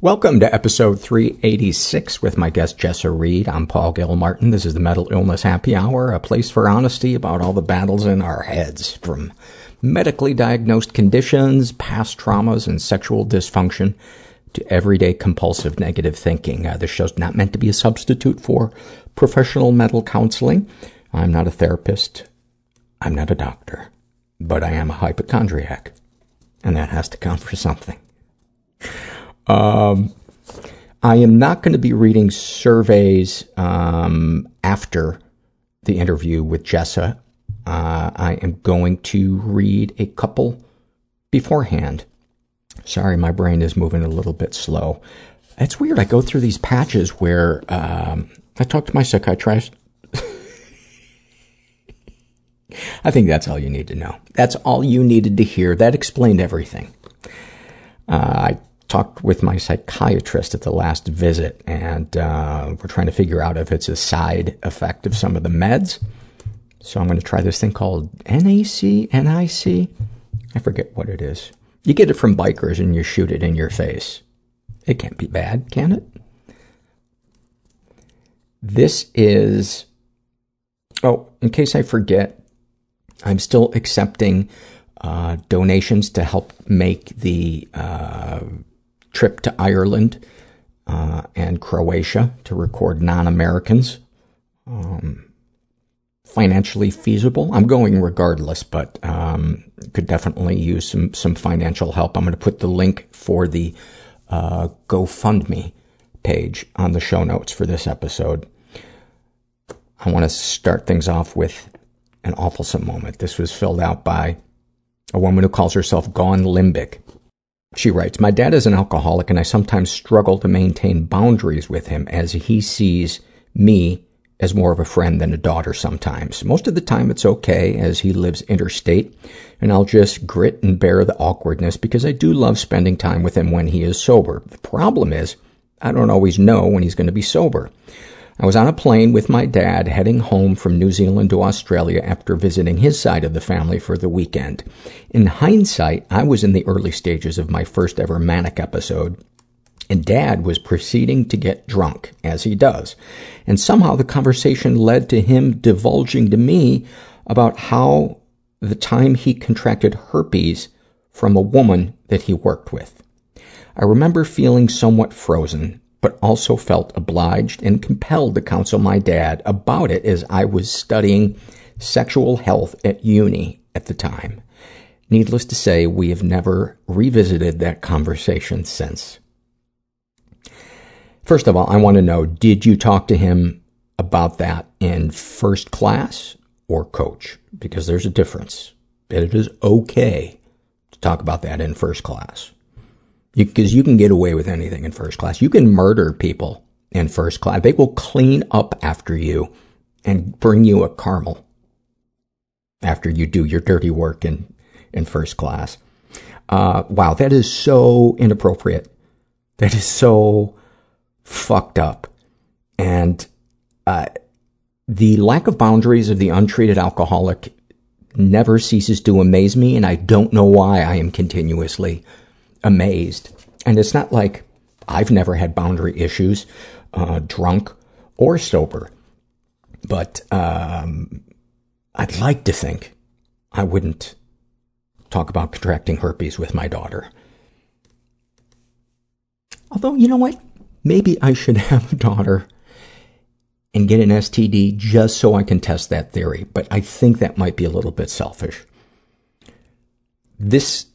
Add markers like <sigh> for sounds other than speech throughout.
Welcome to episode 386 with my guest Jessa Reed. I'm Paul Gilmartin. This is the Mental Illness Happy Hour, a place for honesty about all the battles in our heads, from medically diagnosed conditions, past traumas, and sexual dysfunction to everyday compulsive negative thinking. Uh, this show's not meant to be a substitute for professional mental counseling. I'm not a therapist. I'm not a doctor. But I am a hypochondriac. And that has to count for something. Um, I am not going to be reading surveys um, after the interview with Jessa. Uh, I am going to read a couple beforehand. Sorry, my brain is moving a little bit slow. It's weird. I go through these patches where um, I talk to my psychiatrist. <laughs> I think that's all you need to know. That's all you needed to hear. That explained everything. Uh, I talked with my psychiatrist at the last visit, and uh, we're trying to figure out if it's a side effect of some of the meds. So I'm going to try this thing called NAC, NIC. I forget what it is. You get it from bikers and you shoot it in your face. It can't be bad, can it? This is, oh, in case I forget, I'm still accepting uh, donations to help make the uh, trip to Ireland uh, and Croatia to record non-Americans um, financially feasible. I'm going regardless, but um, could definitely use some some financial help. I'm going to put the link for the uh, GoFundMe page on the show notes for this episode. I want to start things off with an awfulsome moment. This was filled out by a woman who calls herself Gone Limbic. She writes, My dad is an alcoholic and I sometimes struggle to maintain boundaries with him as he sees me as more of a friend than a daughter sometimes. Most of the time it's okay as he lives interstate and I'll just grit and bear the awkwardness because I do love spending time with him when he is sober. The problem is I don't always know when he's going to be sober. I was on a plane with my dad heading home from New Zealand to Australia after visiting his side of the family for the weekend. In hindsight, I was in the early stages of my first ever manic episode, and dad was proceeding to get drunk, as he does. And somehow the conversation led to him divulging to me about how the time he contracted herpes from a woman that he worked with. I remember feeling somewhat frozen, but also felt obliged and compelled to counsel my dad about it as I was studying sexual health at uni at the time. Needless to say, we have never revisited that conversation since. First of all, I want to know, did you talk to him about that in first class or coach? Because there's a difference. It is okay to talk about that in first class. Because you, you, can get away with anything in first class. You can murder people in first class. They will clean up after you and bring you a caramel after you do your dirty work in, in first class. Uh, wow, that is so inappropriate. That is so fucked up. And, uh, the lack of boundaries of the untreated alcoholic never ceases to amaze me, and I don't know why I am continuously amazed. And it's not like I've never had boundary issues, uh, drunk or sober. But, um, I'd like to think I wouldn't talk about contracting herpes with my daughter. Although, you know what? Maybe I should <laughs> have a daughter and get an STD just so I can test that theory. But I think that might be a little bit selfish. This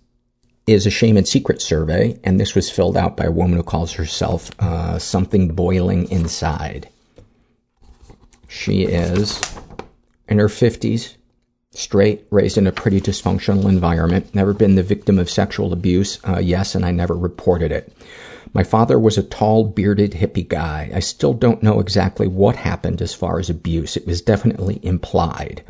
is a shame and secret survey, and this was filled out by a woman who calls herself uh, something boiling inside. She is in her 50s, straight, raised in a pretty dysfunctional environment, never been the victim of sexual abuse, uh, yes, and I never reported it. My father was a tall, bearded hippie guy. I still don't know exactly what happened as far as abuse. It was definitely implied.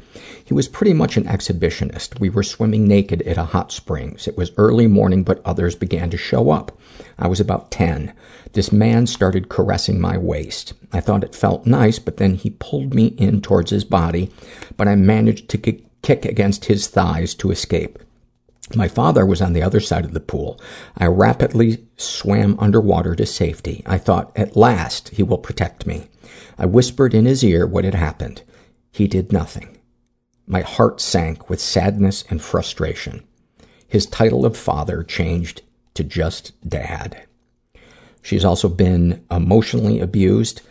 He was pretty much an exhibitionist. We were swimming naked at a hot springs. It was early morning, but others began to show up. I was about 10. This man started caressing my waist. I thought it felt nice, but then he pulled me in towards his body, but I managed to kick against his thighs to escape. My father was on the other side of the pool. I rapidly swam underwater to safety. I thought, at last, he will protect me. I whispered in his ear what had happened. He did nothing. My heart sank with sadness and frustration. His title of father changed to just dad. She's also been emotionally abused.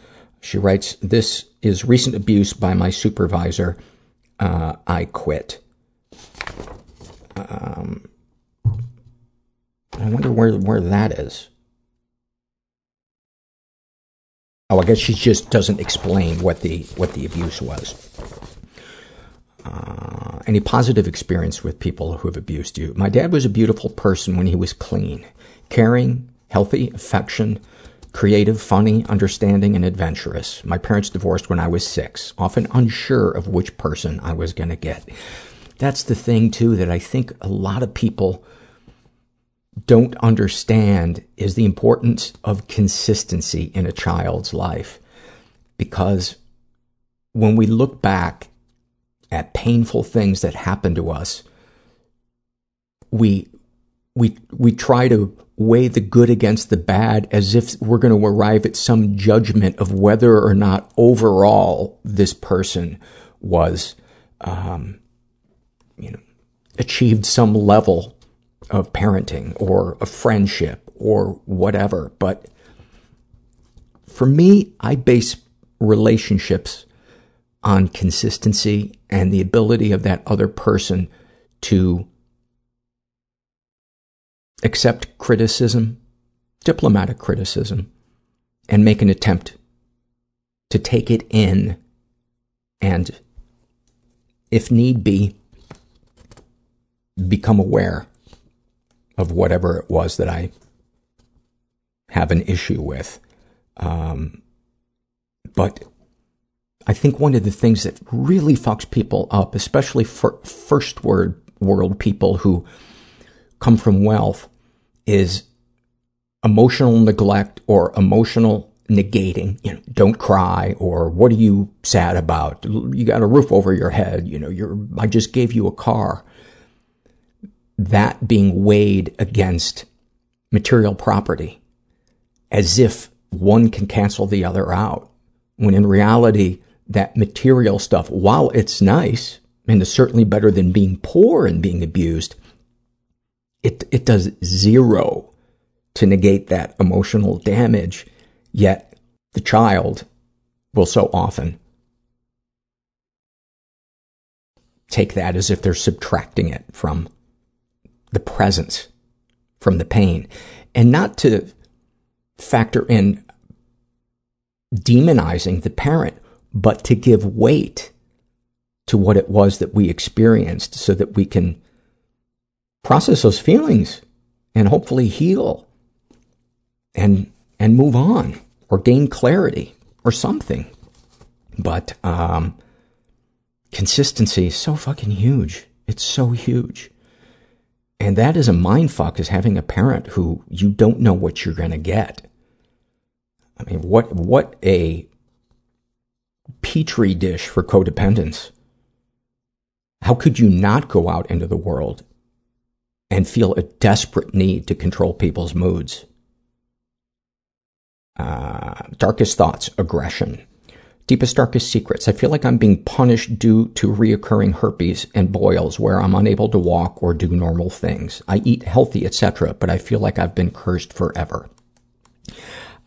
She writes, This is recent abuse by my supervisor. Uh, I quit. Um, I wonder where, where that is. Oh, I guess she just doesn't explain what the, what the abuse was. Uh, any positive experience with people who have abused you? My dad was a beautiful person when he was clean, caring, healthy, affection, creative, funny, understanding, and adventurous. My parents divorced when I was six, often unsure of which person I was going to get. That's the thing, too, that I think a lot of people don't understand is the importance of consistency in a child's life. Because when we look back at painful things that happen to us, we, we, we try to weigh the good against the bad as if we're going to arrive at some judgment of whether or not overall this person was, um, achieved some level of parenting or a friendship or whatever. But for me, I base relationships on consistency and the ability of that other person to accept criticism, diplomatic criticism, and make an attempt to take it in and, if need be, become aware of whatever it was that I have an issue with. Um, but I think one of the things that really fucks people up, especially for first word world people who come from wealth, is emotional neglect or emotional negating. You know, don't cry or what are you sad about? You got a roof over your head. You know, you're, I just gave you a car. That being weighed against material property as if one can cancel the other out. When in reality, that material stuff, while it's nice and is certainly better than being poor and being abused, it, it does zero to negate that emotional damage. Yet the child will so often take that as if they're subtracting it from the presence, from the pain. And not to factor in demonizing the parent, but to give weight to what it was that we experienced so that we can process those feelings and hopefully heal and, and move on or gain clarity or something. But, um, consistency is so fucking huge. It's so huge. And that is a mind fuck is having a parent who you don't know what you're going to get. I mean, what, what a petri dish for codependence. How could you not go out into the world and feel a desperate need to control people's moods? Uh, darkest thoughts, aggression. Deepest, darkest secrets. I feel like I'm being punished due to reoccurring herpes and boils where I'm unable to walk or do normal things. I eat healthy, etc., but I feel like I've been cursed forever.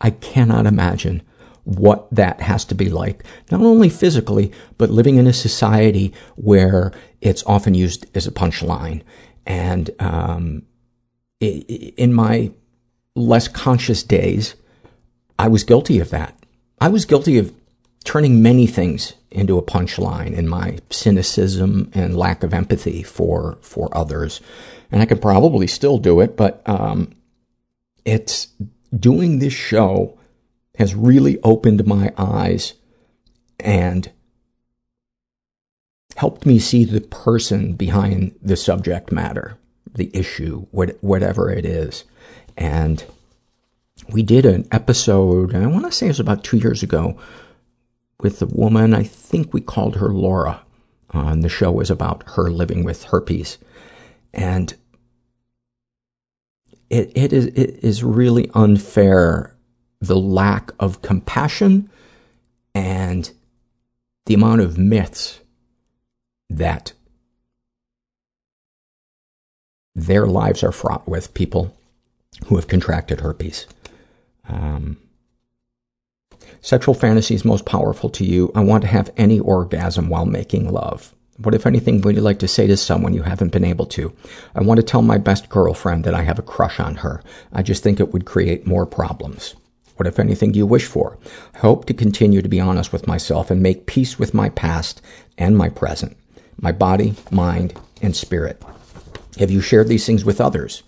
I cannot imagine what that has to be like. Not only physically, but living in a society where it's often used as a punchline and, um, in my less conscious days, I was guilty of that. I was guilty of turning many things into a punchline in my cynicism and lack of empathy for, for others. And I could probably still do it, but, um, it's doing this show has really opened my eyes and helped me see the person behind the subject matter, the issue, what, whatever it is. And we did an episode, I want to say it was about two years ago, with a woman, I think we called her Laura. Uh, and the show was about her living with herpes. And it, it, is, it is really unfair the lack of compassion and the amount of myths that their lives are fraught with people who have contracted herpes. Um, sexual fantasies most powerful to you. I want to have any orgasm while making love. What, if anything, would you like to say to someone you haven't been able to? I want to tell my best girlfriend that I have a crush on her. I just think it would create more problems. What, if anything, do you wish for? I hope to continue to be honest with myself and make peace with my past and my present, my body, mind, and spirit. Have you shared these things with others?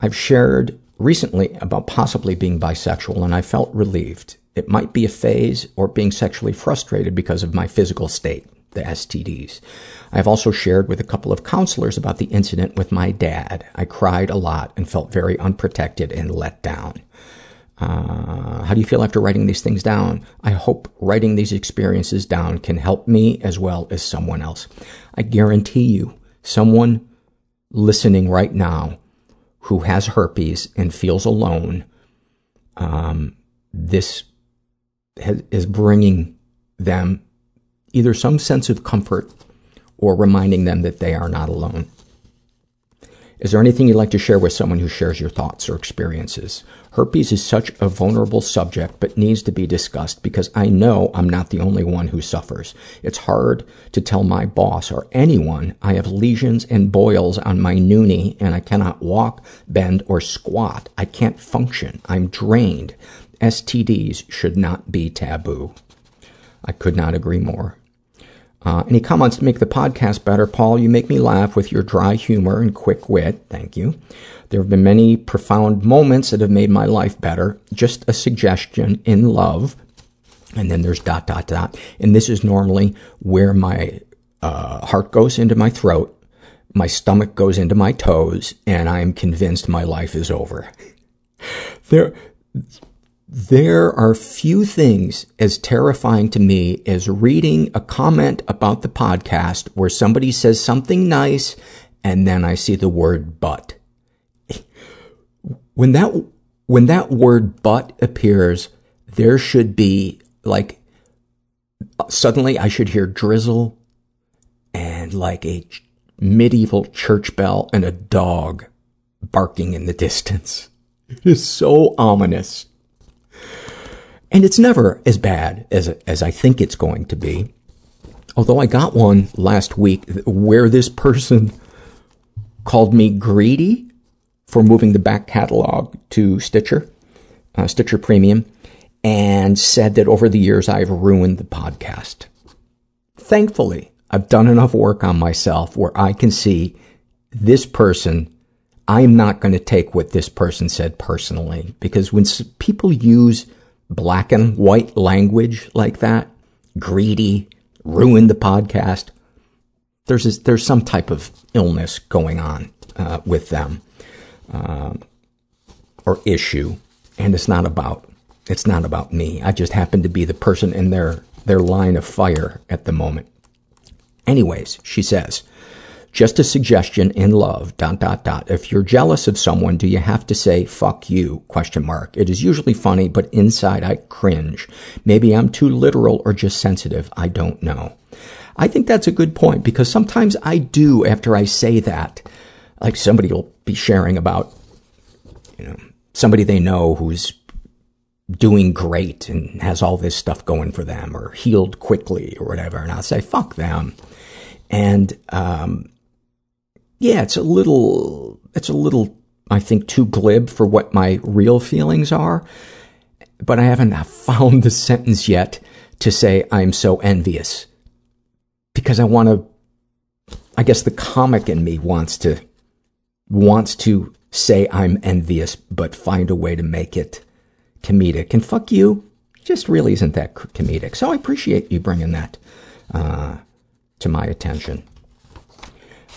I've shared recently about possibly being bisexual and I felt relieved. It might be a phase or being sexually frustrated because of my physical state the STDs. I've also shared with a couple of counselors about the incident with my dad. I cried a lot and felt very unprotected and let down. Uh, how do you feel after writing these things down? I hope writing these experiences down can help me as well as someone else. I guarantee you, someone listening right now who has herpes and feels alone, um, this has, is bringing them either some sense of comfort or reminding them that they are not alone. Is there anything you'd like to share with someone who shares your thoughts or experiences? Herpes is such a vulnerable subject, but needs to be discussed because I know I'm not the only one who suffers. It's hard to tell my boss or anyone I have lesions and boils on my noonie and I cannot walk, bend, or squat. I can't function. I'm drained. STDs should not be taboo. I could not agree more. Uh, any comments to make the podcast better? Paul, you make me laugh with your dry humor and quick wit. Thank you. There have been many profound moments that have made my life better. Just a suggestion in love. And then there's dot, dot, dot. And this is normally where my uh, heart goes into my throat, my stomach goes into my toes, and I am convinced my life is over. <laughs> there, there are few things as terrifying to me as reading a comment about the podcast where somebody says something nice and then I see the word but. When that, when that word but appears, there should be like, suddenly I should hear drizzle and like a medieval church bell and a dog barking in the distance. It is so ominous. And it's never as bad as, as I think it's going to be. Although I got one last week where this person called me greedy for moving the back catalog to Stitcher, uh, Stitcher Premium, and said that over the years I've ruined the podcast. Thankfully, I've done enough work on myself where I can see this person I'm not going to take what this person said personally because when people use black and white language like that, greedy, ruin the podcast, there's there's some type of illness going on uh, with them um, or issue, and it's not about it's not about me. I just happen to be the person in their their line of fire at the moment. Anyways, she says. Just a suggestion in love, dot, dot, dot. If you're jealous of someone, do you have to say, fuck you, question mark. It is usually funny, but inside I cringe. Maybe I'm too literal or just sensitive. I don't know. I think that's a good point because sometimes I do after I say that. Like somebody will be sharing about, you know, somebody they know who's doing great and has all this stuff going for them or healed quickly or whatever. And I'll say, fuck them. And, um, yeah, it's a little, it's a little, I think, too glib for what my real feelings are. But I haven't <laughs> found the sentence yet to say I'm so envious. Because I want to, I guess the comic in me wants to, wants to say I'm envious, but find a way to make it comedic. And fuck you just really isn't that comedic. So I appreciate you bringing that, uh, to my attention.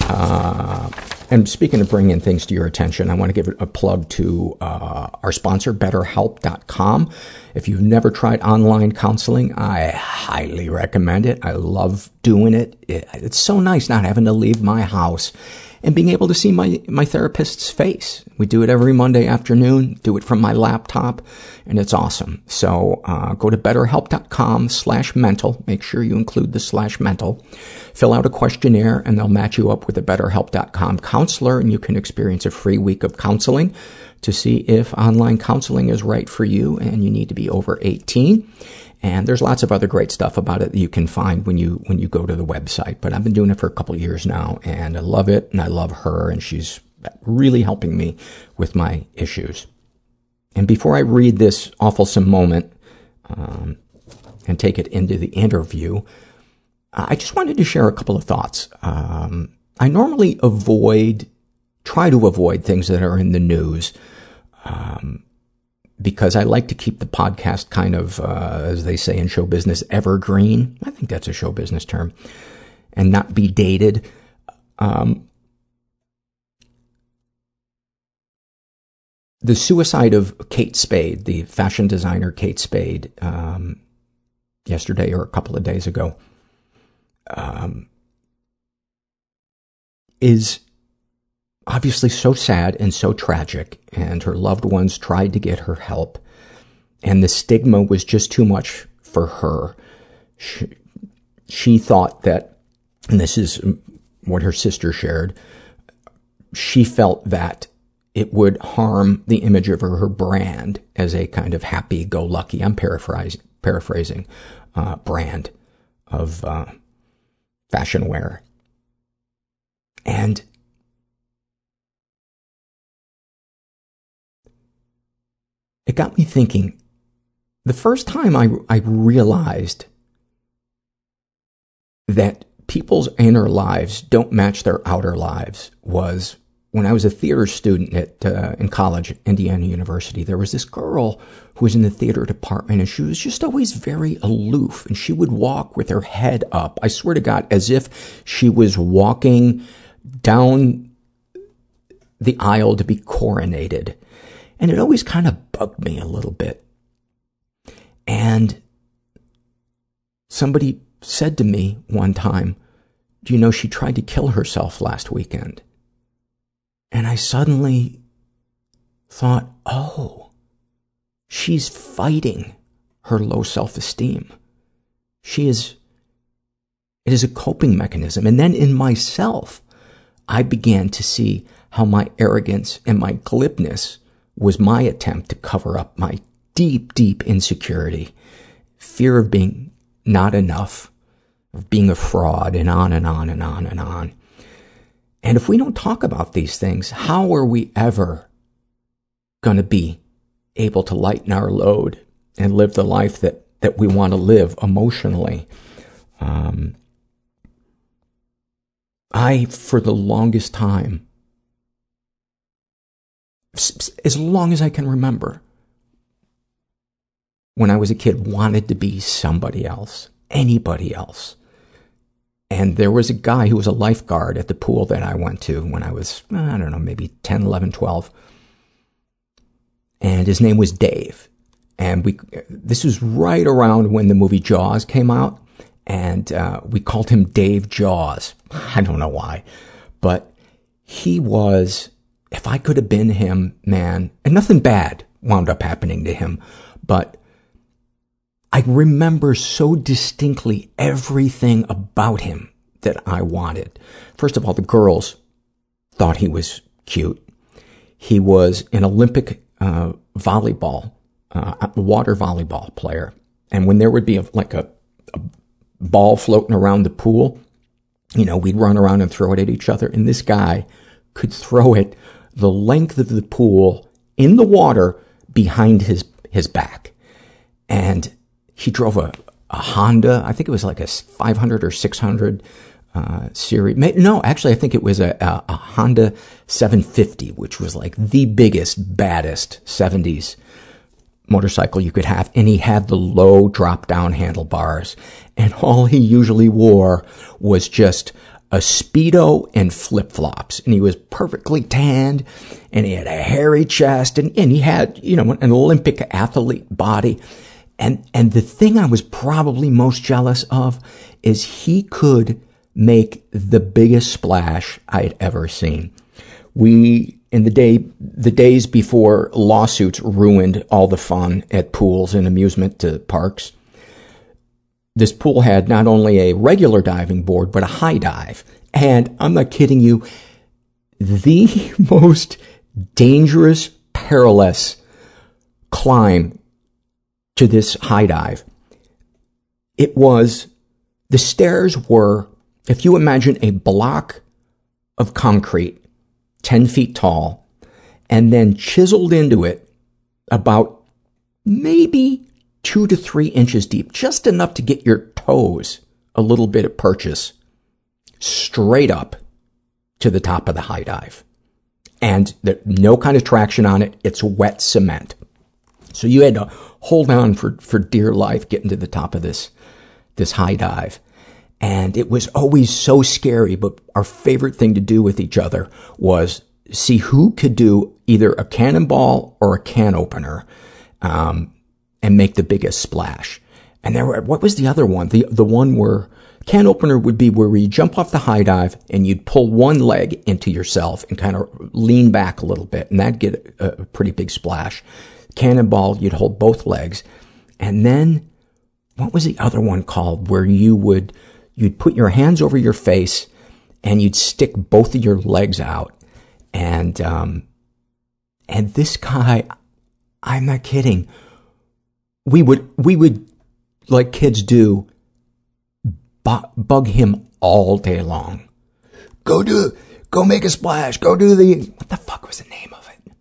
Uh, and speaking of bringing things to your attention, I want to give a plug to uh, our sponsor, BetterHelp.com. If you've never tried online counseling, I highly recommend it. I love doing it. it. It's so nice not having to leave my house and being able to see my, my therapist's face. We do it every Monday afternoon, do it from my laptop, and it's awesome. So, uh, go to betterhelp.com slash mental. Make sure you include the slash mental. Fill out a questionnaire and they'll match you up with a betterhelp.com counselor and you can experience a free week of counseling to see if online counseling is right for you and you need to be over 18. And there's lots of other great stuff about it that you can find when you, when you go to the website. But I've been doing it for a couple years now and I love it and I love her and she's really helping me with my issues. And before I read this awfulsome moment, um, and take it into the interview, I just wanted to share a couple of thoughts. Um, I normally avoid, try to avoid things that are in the news. Um, because I like to keep the podcast kind of, uh, as they say in show business, evergreen. I think that's a show business term. And not be dated. Um, the suicide of Kate Spade, the fashion designer Kate Spade, um, yesterday or a couple of days ago, um, is obviously so sad and so tragic, and her loved ones tried to get her help, and the stigma was just too much for her. She, she thought that, and this is what her sister shared, she felt that it would harm the image of her, her brand as a kind of happy-go-lucky, I'm paraphrasing, paraphrasing, uh, brand of uh, fashion wear. And it got me thinking. The first time I, I realized that people's inner lives don't match their outer lives was when I was a theater student at uh, in college, at Indiana University. There was this girl who was in the theater department, and she was just always very aloof. And she would walk with her head up. I swear to God, as if she was walking down the aisle to be coronated. And it always kind of bugged me a little bit. And somebody said to me one time, Do you know she tried to kill herself last weekend? And I suddenly thought, Oh, she's fighting her low self esteem. She is, it is a coping mechanism. And then in myself, I began to see how my arrogance and my glibness was my attempt to cover up my deep, deep insecurity, fear of being not enough, of being a fraud, and on and on and on and on. And if we don't talk about these things, how are we ever going to be able to lighten our load and live the life that, that we want to live emotionally? Um, I, for the longest time, as long as I can remember, when I was a kid, wanted to be somebody else, anybody else. And there was a guy who was a lifeguard at the pool that I went to when I was, I don't know, maybe 10, 11, 12. And his name was Dave. And we, this was right around when the movie Jaws came out. And uh, we called him Dave Jaws. I don't know why. But he was if I could have been him, man, and nothing bad wound up happening to him, but I remember so distinctly everything about him that I wanted. First of all, the girls thought he was cute. He was an Olympic uh, volleyball, uh, water volleyball player. And when there would be a, like a, a ball floating around the pool, you know, we'd run around and throw it at each other. And this guy could throw it the length of the pool in the water behind his, his back. And he drove a, a Honda, I think it was like a 500 or 600 uh, series. No, actually, I think it was a, a, a, Honda 750, which was like the biggest, baddest 70s motorcycle you could have. And he had the low drop down handlebars. And all he usually wore was just a Speedo and flip flops. And he was perfectly tanned and he had a hairy chest and, and he had, you know, an Olympic athlete body. And, and the thing I was probably most jealous of is he could make the biggest splash I had ever seen. We, in the day, the days before lawsuits ruined all the fun at pools and amusement to parks, this pool had not only a regular diving board, but a high dive. And I'm not kidding you, the <laughs> most dangerous, perilous climb to this high dive. It was, the stairs were, if you imagine a block of concrete, 10 feet tall, and then chiseled into it about maybe two to three inches deep, just enough to get your toes a little bit of purchase straight up to the top of the high dive. And there, no kind of traction on it. It's wet cement. So you had to hold on for, for dear life getting to the top of this, this high dive. And it was always so scary, but our favorite thing to do with each other was see who could do either a cannonball or a can opener, um, and make the biggest splash. And there were, what was the other one? The, the one where can opener would be where you jump off the high dive and you'd pull one leg into yourself and kind of lean back a little bit and that'd get a, a pretty big splash. Cannonball, you'd hold both legs. And then what was the other one called where you would, you'd put your hands over your face and you'd stick both of your legs out. And, um, and this guy, I'm not kidding. We would, we would, like kids do, bu- bug him all day long. Go do, go make a splash. Go do the, what the fuck was the name of it?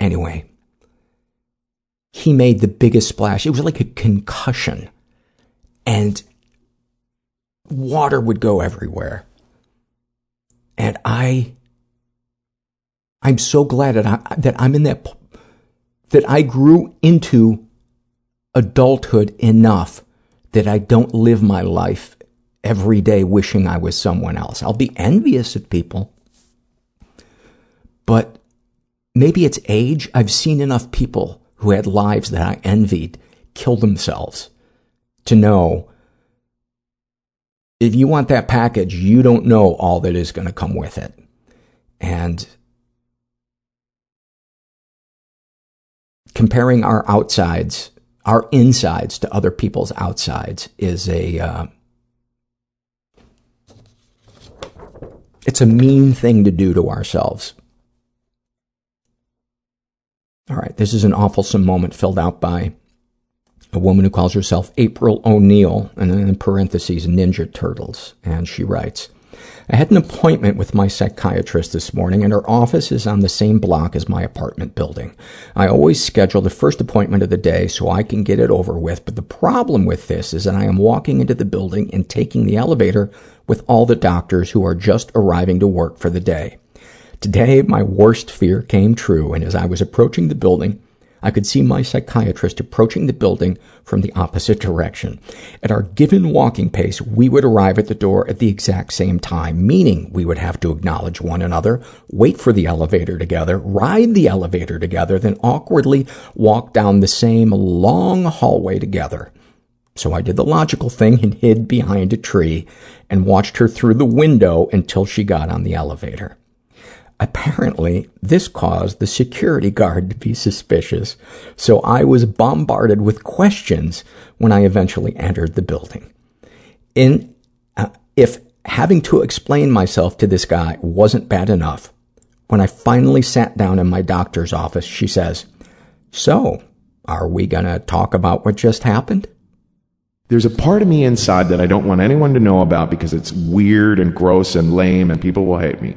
Anyway, he made the biggest splash. It was like a concussion and water would go everywhere. And I, I'm so glad that I, that I'm in that, that I grew into adulthood enough that I don't live my life every day wishing I was someone else. I'll be envious of people, but maybe it's age. I've seen enough people who had lives that I envied kill themselves to know if you want that package, you don't know all that is going to come with it. And comparing our outsides our insides to other people's outsides is a, uh, it's a mean thing to do to ourselves. All right, this is an awful moment filled out by a woman who calls herself April O'Neill, and then in parentheses, Ninja Turtles. And she writes, I had an appointment with my psychiatrist this morning, and her office is on the same block as my apartment building. I always schedule the first appointment of the day so I can get it over with, but the problem with this is that I am walking into the building and taking the elevator with all the doctors who are just arriving to work for the day. Today, my worst fear came true, and as I was approaching the building, I could see my psychiatrist approaching the building from the opposite direction. At our given walking pace, we would arrive at the door at the exact same time, meaning we would have to acknowledge one another, wait for the elevator together, ride the elevator together, then awkwardly walk down the same long hallway together. So I did the logical thing and hid behind a tree and watched her through the window until she got on the elevator. Apparently, this caused the security guard to be suspicious, so I was bombarded with questions when I eventually entered the building. In, uh, if having to explain myself to this guy wasn't bad enough, when I finally sat down in my doctor's office, she says, So, are we gonna talk about what just happened? There's a part of me inside that I don't want anyone to know about because it's weird and gross and lame and people will hate me.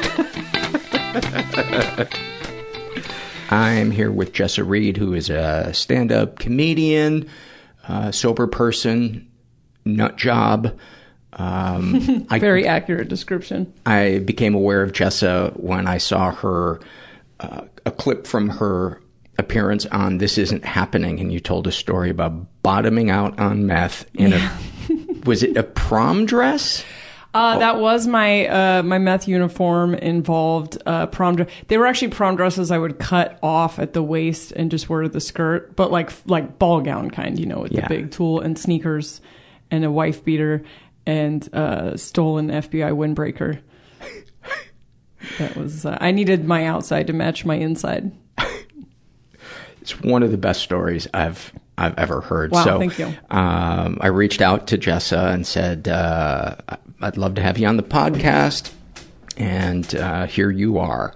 I'm here with Jessa Reed, who is a stand up comedian, uh, sober person, nut job. Um, <laughs> I, Very accurate description. I became aware of Jessa when I saw her, uh, a clip from her appearance on This Isn't Happening, and you told a story about bottoming out on meth in a, <laughs> was it a prom dress? Uh, that was my uh, my meth uniform involved uh, prom. Dre- they were actually prom dresses I would cut off at the waist and just wear the skirt, but like like ball gown kind, you know, with Yeah. the big tulle and sneakers and a wife beater and uh, stolen FBI windbreaker. <laughs> that was uh, I needed my outside to match my inside. It's one of the best stories I've I've ever heard. Wow, so, thank you. Um, I reached out to Jessa and said, uh, "I'd love to have you on the podcast," and uh, here you are.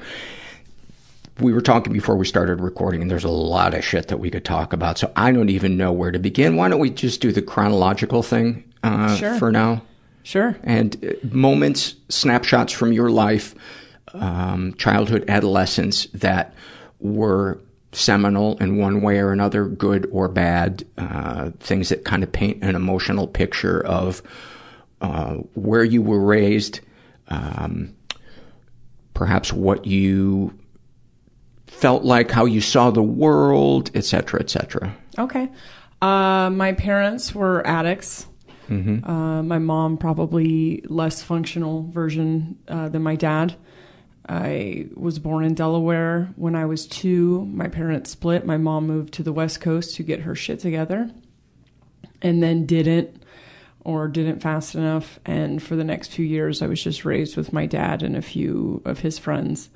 We were talking before we started recording, and there's a lot of shit that we could talk about. So I don't even know where to begin. Why don't we just do the chronological thing uh, Sure. for now? Sure. and uh, moments, snapshots from your life, um, childhood, adolescence that were seminal in one way or another, good or bad, uh, things that kind of paint an emotional picture of uh, where you were raised, um, perhaps what you felt like, how you saw the world, etc., etc. Okay. Uh, my parents were addicts. Uh, my mom probably less functional version uh, than my dad. I was born in Delaware. When I was two, my parents split. My mom moved to the West Coast to get her shit together, and then didn't, or didn't fast enough. And for the next few years, I was just raised with my dad and a few of his friends.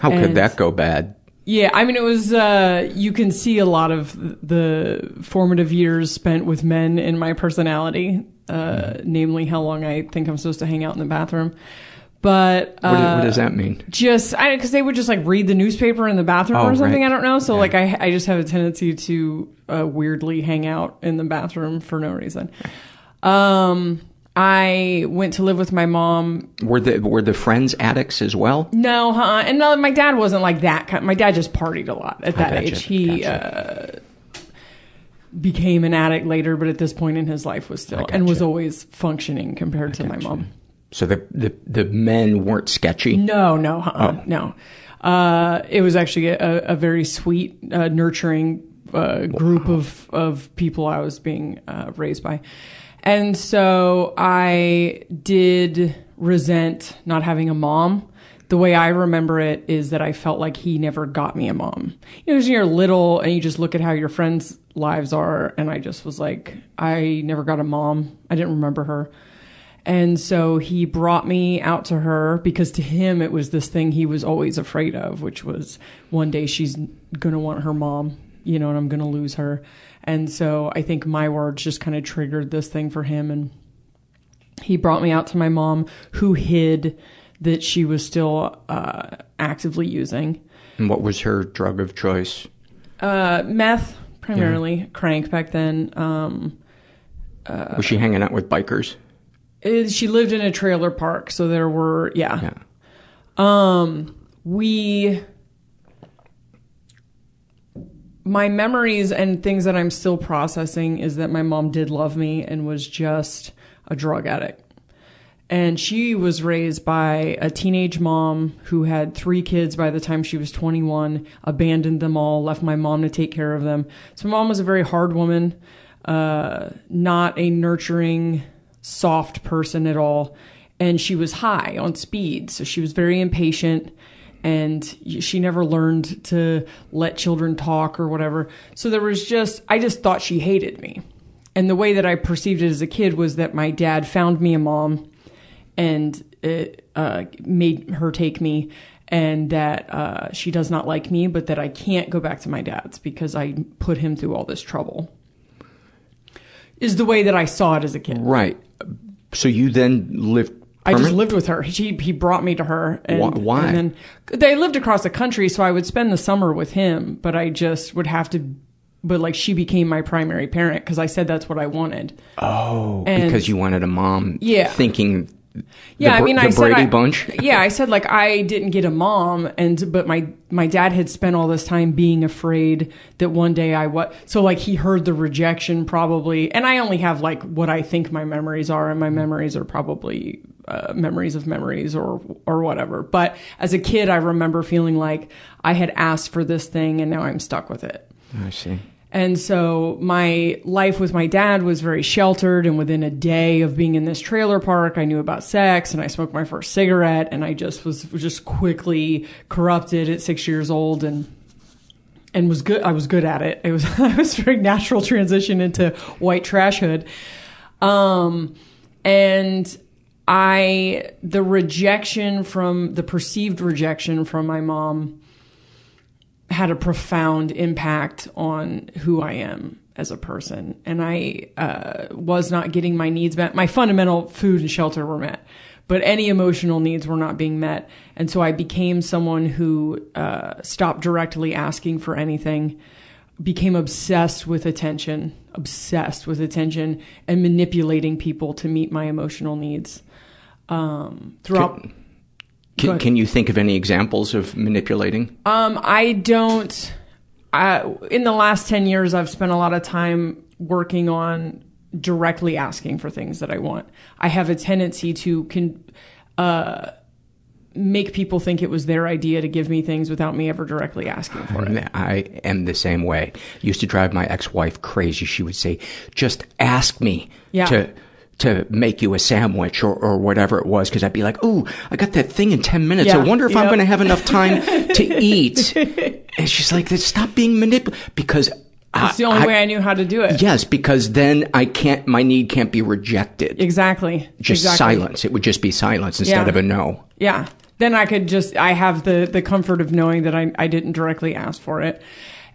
How could that go bad? Yeah, I mean, it was, uh, you can see a lot of the formative years spent with men in my personality, uh, namely how long I think I'm supposed to hang out in the bathroom. But, uh, What, do- what does that mean? just, cause they would just like read the newspaper in the bathroom Oh, or something. right. I don't know. So like, I, I just have a tendency to, uh, weirdly hang out in the bathroom for no reason. Um, I went to live with my mom Were the were the friends addicts as well? no, huh? And no, my dad wasn't like that. Kind my dad just partied a lot at that gotcha, age. He uh, became an addict later, but at this point in his life was still and was always functioning compared to my mom. So the, the the men weren't sketchy. No, no, uh-uh, Oh. no. Uh, it was actually a, a very sweet, uh, nurturing uh, group of of people I was being uh, raised by, and so I did resent not having a mom. The way I remember it is that I felt like he never got me a mom. You know, when you're little and you just look at how your friends' lives are, and I just was like, I never got a mom. I didn't remember her. And so he brought me out to her because to him it was this thing he was always afraid of, which was one day she's going to want her mom, you know, and I'm going to lose her. And so I think my words just kind of triggered this thing for him. And he brought me out to my mom, who hid that she was still uh, actively using And what was her drug of choice? uh, meth, primarily crank back then. Um, was she hanging out with bikers? Uh, she lived in a trailer park, so there were yeah. Yeah. Um, we my memories and things that I'm still processing is that my mom did love me and was just a drug addict. And she was raised by a teenage mom who had three kids by the time she was 21, abandoned them all, left my mom to take care of them. So, my mom was a very hard woman, uh, not a nurturing, soft person at all. And she was high on speed. So, she was very impatient and she never learned to let children talk or whatever. So, there was just, I just thought she hated me. And the way that I perceived it as a kid was that my dad found me a mom and it uh, made her take me, and that uh, she does not like me, but that I can't go back to my dad's because I put him through all this trouble. is the way that I saw it as a kid. Right. So you then lived. I just lived with her. He he brought me to her. And, Why- why? And then they lived across the country, so I would spend the summer with him. But I just would have to. But like she became my primary parent because I said that's what I wanted. Oh, And- because you wanted a mom. Yeah. Thinking. Yeah, the, I mean, I said Brady I- Bunch. yeah, I said like I didn't get a mom, and but my my dad had spent all this time being afraid that one day I what. So like he heard the rejection probably, and I only have like what I think my memories are, and my memories are probably uh, memories of memories or or whatever. But as a kid, I remember feeling like I had asked for this thing, and now I'm stuck with it. I see. And so my life with my dad was very sheltered. And within a day of being in this trailer park, I knew about sex and I smoked my first cigarette and I just was, was just quickly corrupted at six years old and, and was good. I was good at it. It was, <laughs> I was very natural transition into white trash hood. Um, and I, the rejection from the perceived rejection from my mom, had a profound impact on who I am as a person. And I uh, was not getting my needs met. My fundamental food and shelter were met, but any emotional needs were not being met. And so I became someone who uh, stopped directly asking for anything, became obsessed with attention, obsessed with attention, and manipulating people to meet my emotional needs. Um, throughout. Can, ahead. can you think of any examples of manipulating? Um, I don't. I, in the last 10 years, I've spent a lot of time working on directly asking for things that I want. I have a tendency to can, uh, make people think it was their idea to give me things without me ever directly asking for it. I am the same way. Used to drive my ex-wife crazy. She would say, "Just ask me Yeah. to to make you a sandwich or, or whatever it was." Because I'd be like, "Ooh, I got that thing in ten minutes. I wonder if I'm going to have enough time <laughs> to eat." and she's like, "Stop being manipulative." Because It's the only way I knew how to do it. Yes, because then I can't. My need can't be rejected. Exactly. Just exactly. silence. It would just be silence instead Yeah. of a no. Yeah. Then I could just, I have the, the comfort of knowing that I, I didn't directly ask for it.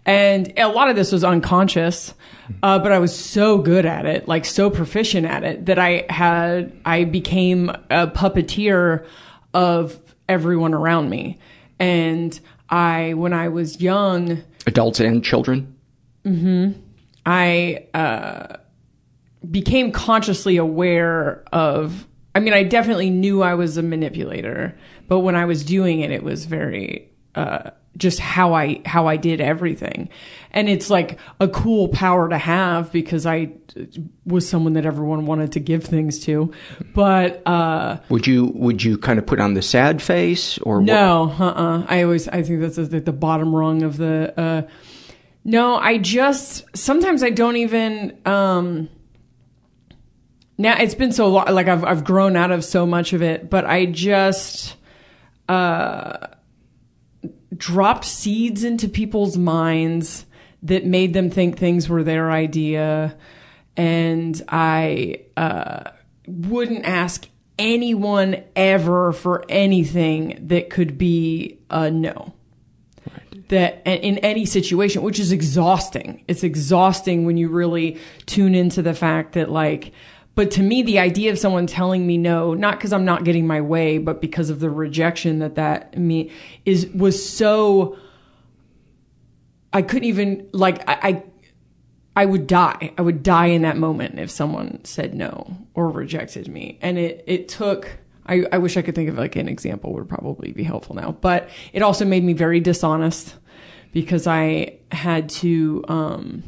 And a lot of this was unconscious, uh, but I was so good at it, like so proficient at it that I had, I became a puppeteer of everyone around me. And I, when I was young, Adults and children. Mm-hmm. I uh, became consciously aware of. I mean, I definitely knew I was a manipulator, but when I was doing it, it was very uh, just how I how I did everything, and it's like a cool power to have because I was someone that everyone wanted to give things to, but. Uh, Would you would you kind of put on the sad face or no, uh-uh. I always I think that's the, the bottom rung of the. Uh, no, I just sometimes I don't even. Um, now it's been so long, like I've I've grown out of so much of it, but I just uh, dropped seeds into people's minds that made them think things were their idea, and I uh, wouldn't ask anyone ever for anything that could be a no. That in any situation, which is exhausting. It's exhausting when you really tune into the fact that like, but to me, the idea of someone telling me no, not because I'm not getting my way, but because of the rejection that that me is was so. I couldn't even like I, I I would die. I would die in that moment if someone said no or rejected me. And it, it took, I, I wish I could think of like an example would probably be helpful now, but it also made me very dishonest because I had to, um,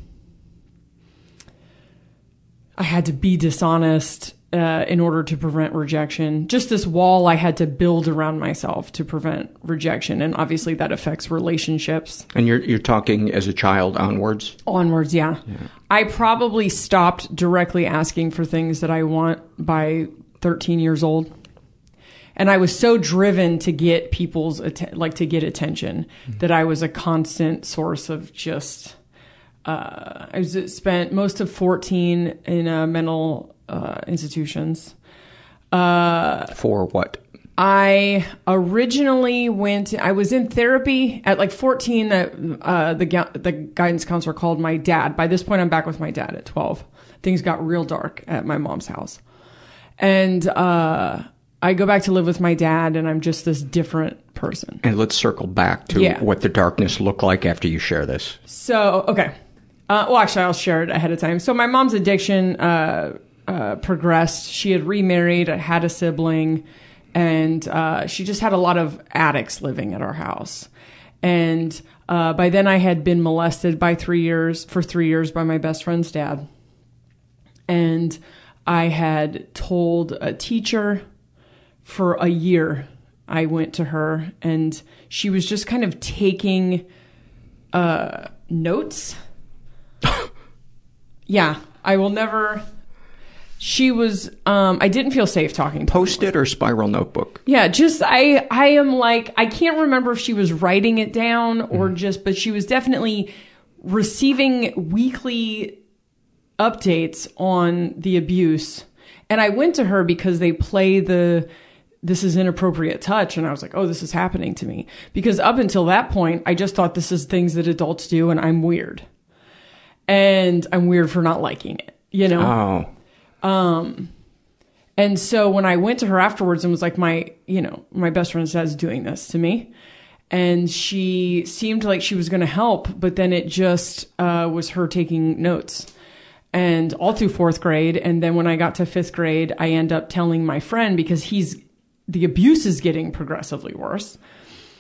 I had to be dishonest uh, in order to prevent rejection. Just this wall I had to build around myself to prevent rejection, and obviously that affects relationships. And you're you're talking as a child onwards. Onwards, yeah. I probably stopped directly asking for things that I want by 13 years old. And I was so driven to get people's atten- like to get attention that I was a constant source of just uh, I was spent most of 14 in uh, mental uh, institutions. Uh, For what? I originally went. I was in therapy at like 14. Uh, uh, the the guidance counselor called my dad. By this point, I'm back with my dad at 12. things got real dark at my mom's house. And uh, I go back to live with my dad, and I'm just this different person. And let's circle back to Yeah. what the darkness looked like after you share this. So, okay. Uh, well, actually, I'll share it ahead of time. So, my mom's addiction uh, uh, progressed. She had remarried, had a sibling, and uh, she just had a lot of addicts living at our house. And uh, by then, I had been molested by three years for three years by my best friend's dad. And I had told a teacher for a year. I went to her, and she was just kind of taking uh, notes. Yeah, I will never. She was. Um, I didn't feel safe talking. to Post it or spiral notebook? yeah, just I I am like I can't remember if she was writing it down or just but she was definitely receiving weekly updates on the abuse. And I went to her because they play the this is inappropriate touch and I was like, "Oh, this is happening to me." Because up until that point, I just thought this is things that adults do and I'm weird. And I'm weird for not liking it, you know? Oh. Um, and so when I went to her afterwards and was like, my, you know, my best friend's dad's doing this to me. And she seemed like she was going to help, but then it just uh, was her taking notes. And all through fourth grade. And then when I got to fifth grade, I end up telling my friend because he's, the abuse is getting progressively worse.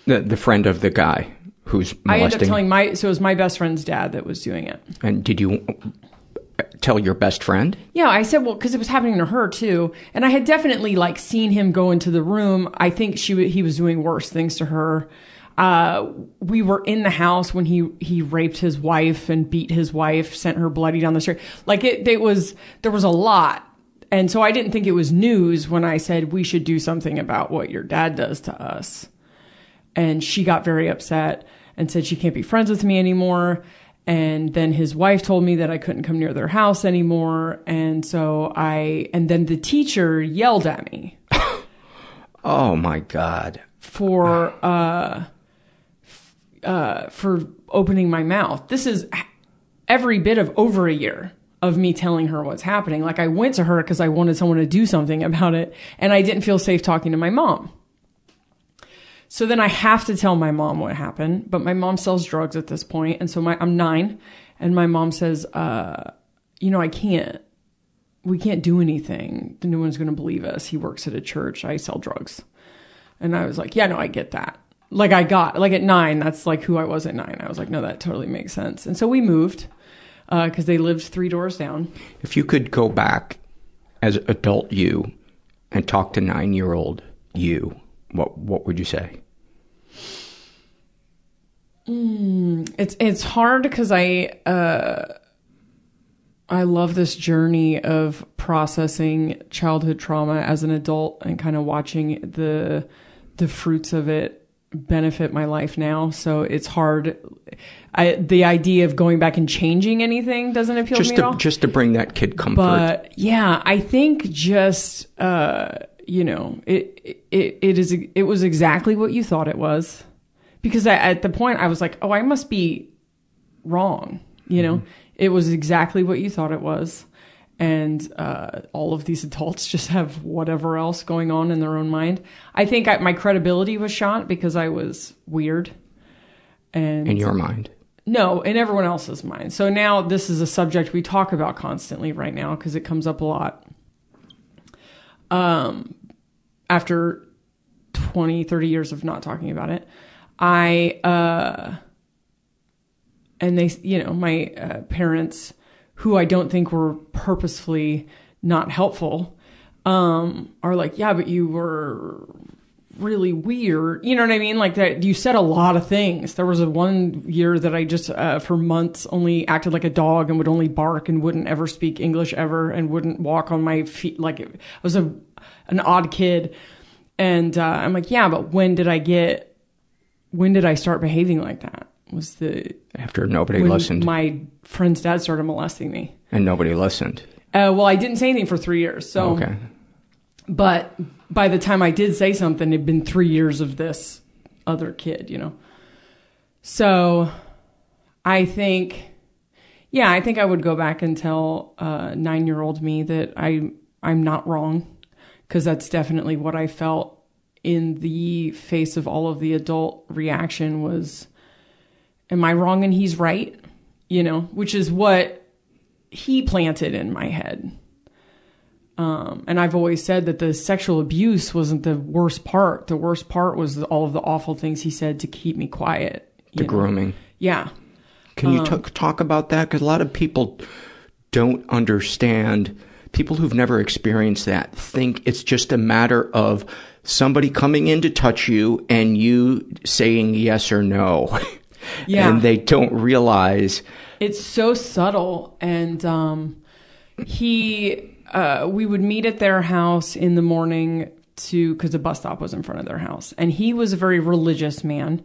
The, the friend of the guy who's I ended up telling my, so it was my best friend's dad that was doing it. and did you tell your best friend? Yeah, I said, well, because it was happening to her too, and I had definitely like seen him go into the room. I think she he was doing worse things to her. Uh, we were in the house when he he raped his wife and beat his wife, sent her bloody down the street. Like it, it was there was a lot, and so I didn't think it was news when I said we should do something about what your dad does to us. And she got very upset and said she can't be friends with me anymore. And then his wife told me that I couldn't come near their house anymore. And so I, and then the teacher yelled at me <coughs> Oh my God. for, uh, uh, for opening my mouth. This is every bit of over a year of me telling her what's happening. Like I went to her because I wanted someone to do something <laughs> about it and I didn't feel safe talking to my mom. So then I have to tell my mom what happened, but my mom sells drugs at this point, and so my I'm nine, and my mom says, uh, you know, I can't. We can't do anything. No one's going to believe us. He works at a church. I sell drugs, and I was like, yeah, no, I get that. Like I got like at nine, that's like who I was at nine. I was like, no, that totally makes sense. And so we moved because they lived three doors down. If you could go back as adult you and talk to nine year old you, what what would you say? Mm, it's it's hard because I uh, I love this journey of processing childhood trauma as an adult and kind of watching the the fruits of it benefit my life now. So it's hard. I the idea of going back and changing anything doesn't appeal Just to me at all. just to bring that kid comfort. But yeah, I think just uh, you know, it it it is it was exactly what you thought it was, because I, at the point I was like, oh, I must be wrong. You know, it was exactly what you thought it was, and uh, all of these adults <laughs> just have whatever else going on in their own mind. I think I, my credibility was shot because I was weird. And in your mind. no, in everyone else's mind. So now this is a subject we talk about constantly right now because it comes up a lot. Um, after 20, 30 years of not talking about it, I, uh, and they, you know, my uh, parents, who I don't think were purposefully not helpful, um, are like, yeah, but you were really weird. You know what I mean? Like that you said a lot of things. There was a one year that I just uh, for months only acted like a dog and would only bark and wouldn't ever speak English ever and wouldn't walk on my feet like I was a an odd kid. And uh, I'm like, yeah, but when did I get when did I start behaving like that? Was the After nobody when listened My friend's dad started molesting me. and nobody listened. Uh, well, I didn't say anything for three years. So okay. but by the time I did say something, it'd been three years of this other kid, you know. So I think, yeah, I think I would go back and tell uh, nine year old me that I I'm not wrong because that's definitely what I felt in the face of all of the adult reaction was, am I wrong and he's right? You know, which is what he planted in my head. Um, and I've always said that the sexual abuse wasn't the worst part. The worst part was the, all of the awful things he said to keep me quiet. The know? grooming. Yeah. Can you Um, talk talk about that? Because a lot of people don't understand. People who've never experienced that think it's just a matter of somebody coming in to touch you and you saying yes or no. <laughs> Yeah. and they don't realize It's so subtle. And um, he, uh, we would meet at their house in the morning to, because the bus stop was in front of their house. And he was a very religious man.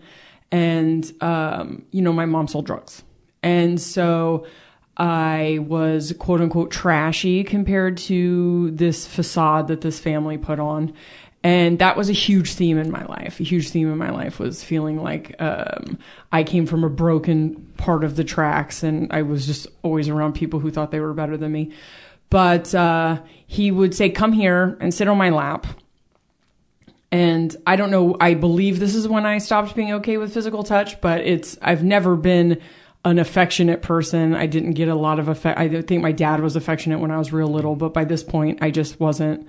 And, um, you know, my mom sold drugs. And so I was quote unquote trashy compared to this facade that this family put on. And that was a huge theme in my life. A huge theme in my life was feeling like um, I came from a broken part of the tracks, and I was just always around people who thought they were better than me. But uh, he would say, "Come here and sit on my lap." And I don't know. I believe this is when I stopped being okay with physical touch, but it's I've never been an affectionate person. I didn't get a lot of affect. I think my dad was affectionate when I was real little, but by this point, I just wasn't.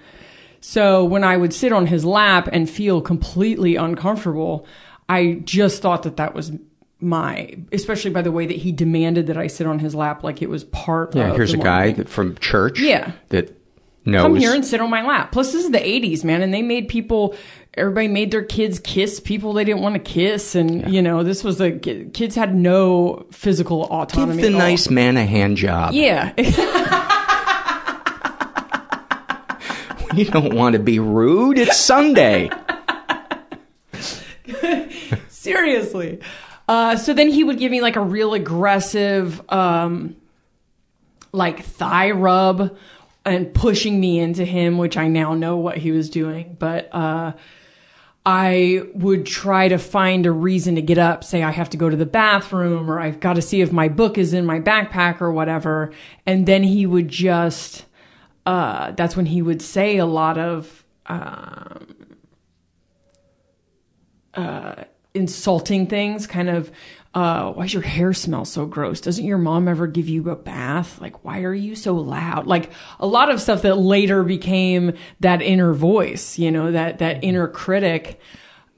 So when I would sit on his lap and feel completely uncomfortable, I just thought that that was my, especially by the way that he demanded that I sit on his lap like it was part yeah, here's a guy that, from church Yeah. that knows Come here and sit on my lap. Plus, this is the 80s, man, and they made people, everybody made their kids kiss people they didn't want to kiss. And, you know, this was a, kids had no physical autonomy give the nice man a hand job. Yeah. <laughs> You don't want to be rude. It's Sunday. <laughs> Seriously. Uh, so then he would give me like a real aggressive, um, like thigh rub and pushing me into him, which I now know what he was doing. But, uh, I would try to find a reason to get up, say I have to go to the bathroom or I've got to see if my book is in my backpack or whatever. And then he would just, uh, that's when he would say a lot of, um, uh, insulting things, kind of, uh, why does your hair smell so gross? Doesn't your mom ever give you a bath? Like, why are you so loud? Like a lot of stuff that later became that inner voice, you know, that, that inner critic.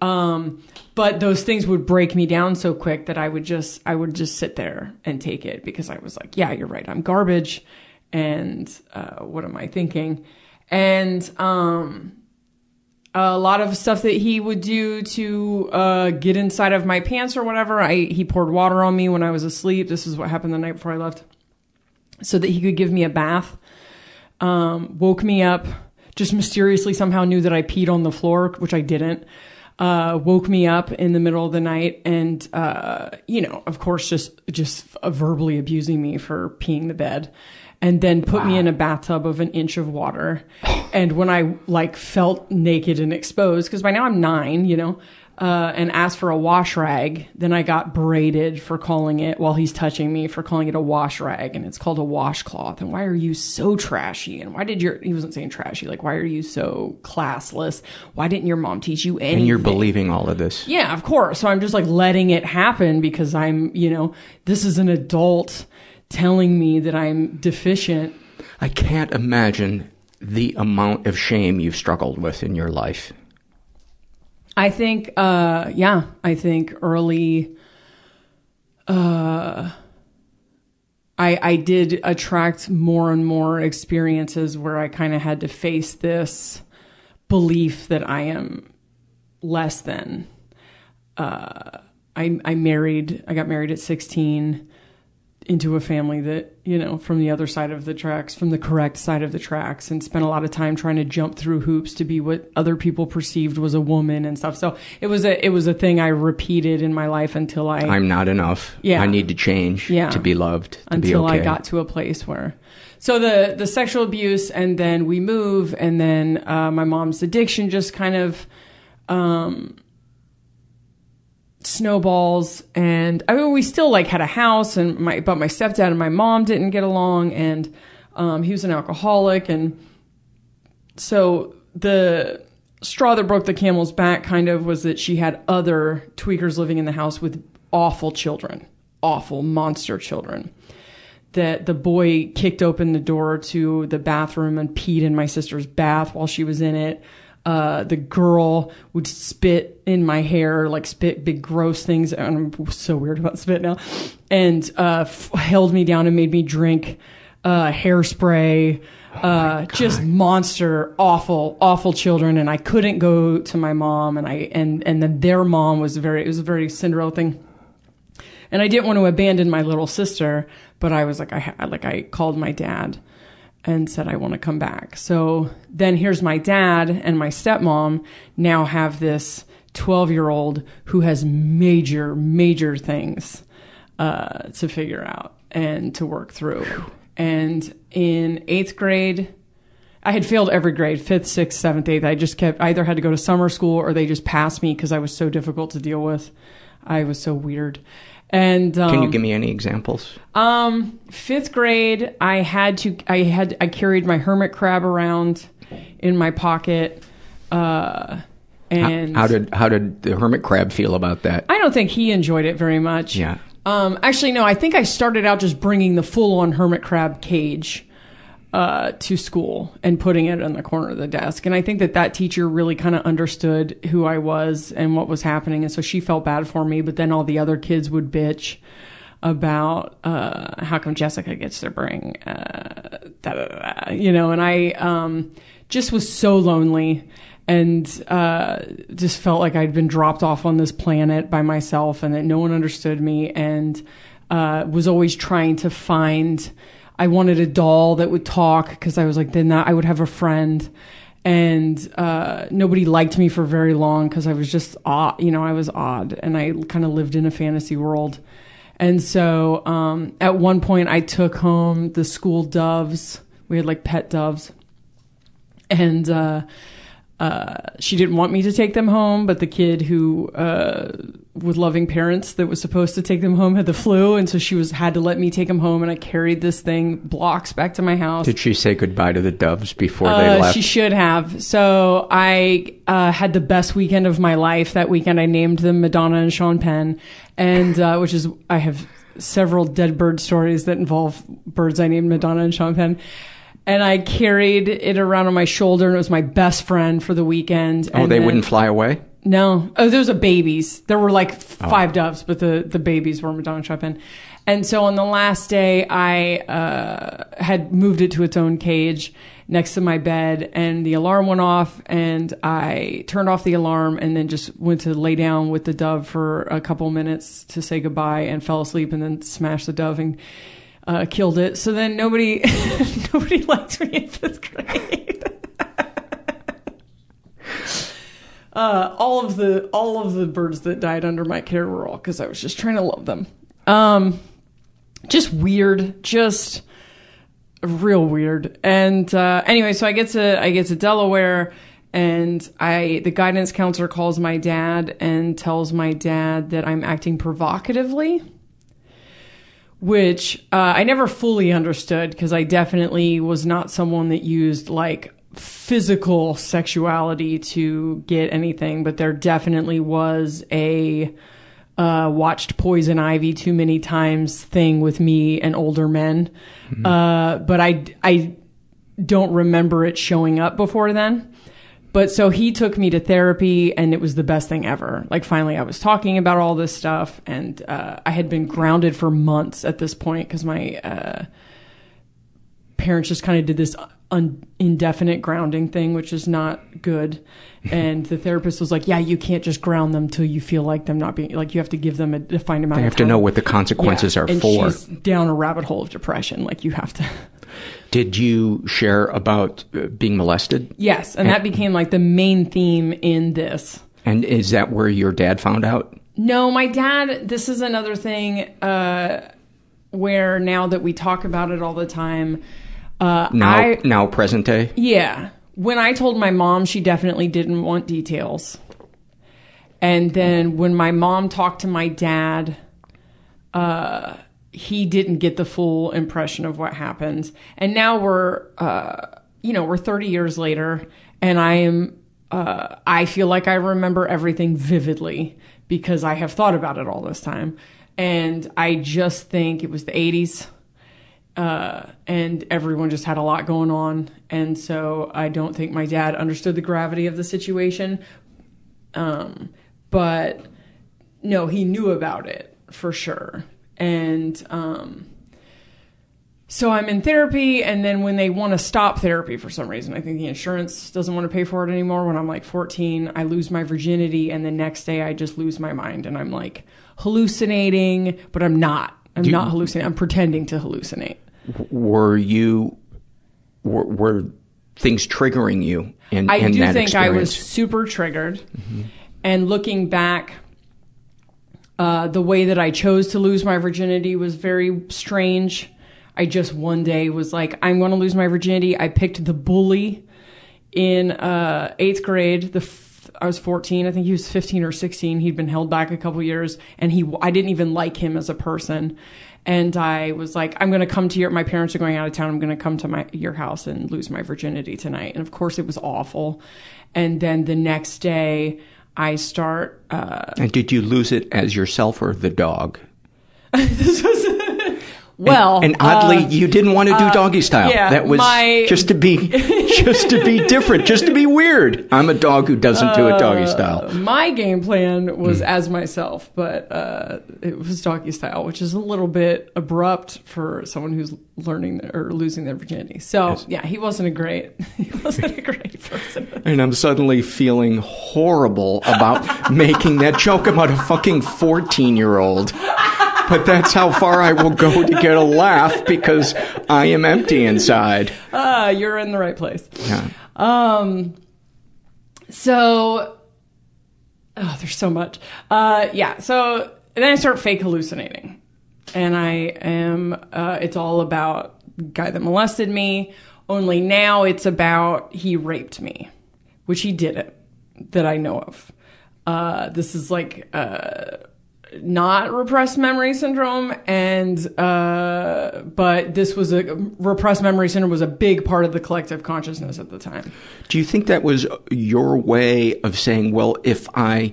Um, but those things would break me down so quick that I would just, I would just sit there and take it because I was like, yeah, you're right. I'm garbage. And, uh, what am I thinking? And, um, a lot of stuff that he would do to uh, get inside of my pants or whatever. I he poured water on me when I was asleep. This is what happened the night before I left, so that he could give me a bath. Um, woke me up. Just mysteriously somehow knew that I peed on the floor, which I didn't. Uh, woke me up in the middle of the night, and uh, you know, of course, just just verbally abusing me for peeing the bed and then put me in a bathtub of an inch of water. and when I like felt naked and exposed, because by now I'm nine, you know, uh, and asked for a wash rag, then I got braided for calling it while he's touching me for calling it a wash rag, and it's called a washcloth. And why are you so trashy? And why did your he wasn't saying trashy, like why are you so classless? Why didn't your mom teach you anything? And you're believing all of this. Yeah, of course. So I'm just like letting it happen because I'm, you know, this is an adult telling me that I'm deficient. I can't imagine the amount of shame you've struggled with in your life. I think, uh, yeah, I think early, uh, I, I did attract more and more experiences where I kind of had to face this belief that I am less than. Uh, I, I married, I got married at 16 into a family that, you know, from the other side of the tracks, from the correct side of the tracks, and spent a lot of time trying to jump through hoops to be what other people perceived was a woman and stuff. So it was a it was a thing I repeated in my life until I I'm not enough. Yeah. I need to change Yeah. to be loved, to until be okay. I got to a place where. So the the sexual abuse, and then we move, and then uh, my mom's addiction just kind of um, snowballs and I mean we still like had a house and my but my stepdad and my mom didn't get along and um, he was an alcoholic and so the straw that broke the camel's back kind of was that she had other tweakers living in the house with awful children awful monster children that the boy kicked open the door to the bathroom and peed in my sister's bath while she was in it uh, the girl would spit in my hair, like spit big gross things. And I'm so weird about spit now. And uh, f- held me down and made me drink uh, hairspray. Uh, just monster, awful, awful children. And I couldn't go to my mom, and I and and then their mom was very. It was a very Cinderella thing. And I didn't want to abandon my little sister, but I was like, I like I called my dad and said, I want to come back. So then here's my dad and my stepmom now have this 12 year old who has major, major things uh, to figure out and to work through. And in eighth grade, I had failed every grade, fifth, sixth, seventh, eighth. I just kept, I either had to go to summer school or they just passed me because I was so difficult to deal with. I was so weird. And um, Can you give me any examples? um, fifth grade, I had to. I had. I carried my hermit crab around in my pocket. Uh, and how, how did how did the hermit crab feel about that? I don't think he enjoyed it very much. Yeah. Um, actually, no. I think I started out just bringing the full-on hermit crab cage uh, to school and putting it in the corner of the desk. And I think that that teacher really kind of understood who I was and what was happening, and so she felt bad for me. But then all the other kids would bitch about uh, how come Jessica gets to bring, uh, da, da, da, you know. And I um, just was so lonely and uh, just felt like I'd been dropped off on this planet by myself, and that no one understood me, and uh, was always trying to find. I wanted a doll that would talk because I was like, then that I would have a friend. And uh, nobody liked me for very long because I was just odd, you know, I was odd, and I kind of lived in a fantasy world. And so um, at one point, I took home the school doves. We had like pet doves, and uh, uh, she didn't want me to take them home, but the kid who uh, with loving parents that was supposed to take them home had the flu, and so she was had to let me take them home, and I carried this thing blocks back to my house. Did she say goodbye to the doves before they Uh, left? She should have. So I uh, had the best weekend of my life that weekend. I named them Madonna and Sean Penn, and uh, which is I have several dead bird stories that involve birds I named Madonna and Sean Penn. And I carried it around on my shoulder, and it was my best friend for the weekend. oh, And they then- wouldn't fly away. no. Oh, those are babies. There were like f- five doves, but the, the babies were Madonna Sean Penn. And so on the last day, I uh, had moved it to its own cage next to my bed, and the alarm went off, and I turned off the alarm and then just went to lay down with the dove for a couple minutes to say goodbye and fell asleep and then smashed the dove and uh, killed it. So then nobody <laughs> nobody liked me in fifth grade. <laughs> uh, all of the all of the birds that died under my care were all because I was just trying to love them. Um, just weird, just real weird. And uh, anyway, so I get to I get to Delaware, and I the guidance counselor calls my dad and tells my dad that I'm acting provocatively. Which uh, I never fully understood because I definitely was not someone that used like physical sexuality to get anything, but there definitely was a uh, watched Poison Ivy too many times thing with me and older men. Uh, but I, I don't remember it showing up before then. But so he took me to therapy and it was the best thing ever. Like finally I was talking about all this stuff and uh, I had been grounded for months at this point because my uh, parents just kind of did this un- indefinite grounding thing, which is not good. <laughs> And the therapist was like, "Yeah, you can't just ground them till you feel like them not being like you have to give them a defined amount. They have to know what the consequences Yeah, are and for. She's down a rabbit hole of depression. Like you have to. <laughs> Did you share about uh, being molested? Yes, and that became like the main theme in this. And is that where your dad found out? No, my dad. This is another thing uh, where now that we talk about it all the time. Uh, Now, I, now present day. Yeah. When I told my mom, she definitely didn't want details. And then when my mom talked to my dad, uh, he didn't get the full impression of what happened. And now we're, uh, you know, we're 30 years later, and I am, uh, I feel like I remember everything vividly because I have thought about it all this time. And I just think it was the 80s. Uh, and everyone just had a lot going on. And so I don't think my dad understood the gravity of the situation. Um, but no, he knew about it for sure. And um, so I'm in therapy, and then when they want to stop therapy for some reason, I think the insurance doesn't want to pay for it anymore. When I'm like 14, I lose my virginity, and the next day I just lose my mind, and I'm like hallucinating, but I'm not. I'm Do not hallucinating. I'm pretending to hallucinate. Were you were, were things triggering you in, I in do think I was experience? Mm-hmm. super triggered. And looking back, uh, the way that I chose to lose my virginity was very strange. I just one day was like, I'm going to lose my virginity. I picked the bully in uh, eighth grade. The f- I was 14. I think he was 15 or 16. He'd been held back a couple years, and he I didn't even like him as a person. And I was like, I'm going to come to your. My parents are going out of town. I'm going to come to my your house and lose my virginity tonight. And of course, it was awful. And then the next day, I start. Uh, And did you lose it as yourself or the dog? <laughs> well, and oddly, uh, you didn't want to do uh, doggy style. yeah, that was my- just to be, <laughs> just to be different, just to be weird. I'm a dog who doesn't do it doggy style. My game plan was as myself, but uh, it was doggy style, which is a little bit abrupt for someone who's learning or losing their virginity. So yeah, he wasn't a great, <laughs> he wasn't a great person. And I'm suddenly feeling horrible about <laughs> making that joke about a fucking 14 year old. But that's how far I will go to get a laugh because I am empty inside. Ah, you're in the right place. Yeah. Um, so, oh, there's so much. Uh, yeah. So then I start fake hallucinating, and I am. Uh, it's all about guy that molested me. Only now it's about he raped me, which he didn't, that I know of. Uh, this is like uh, not repressed memory syndrome, and uh, but this was a repressed memory syndrome was a big part of the collective consciousness at the time. Do you think that was your way of saying, well, if I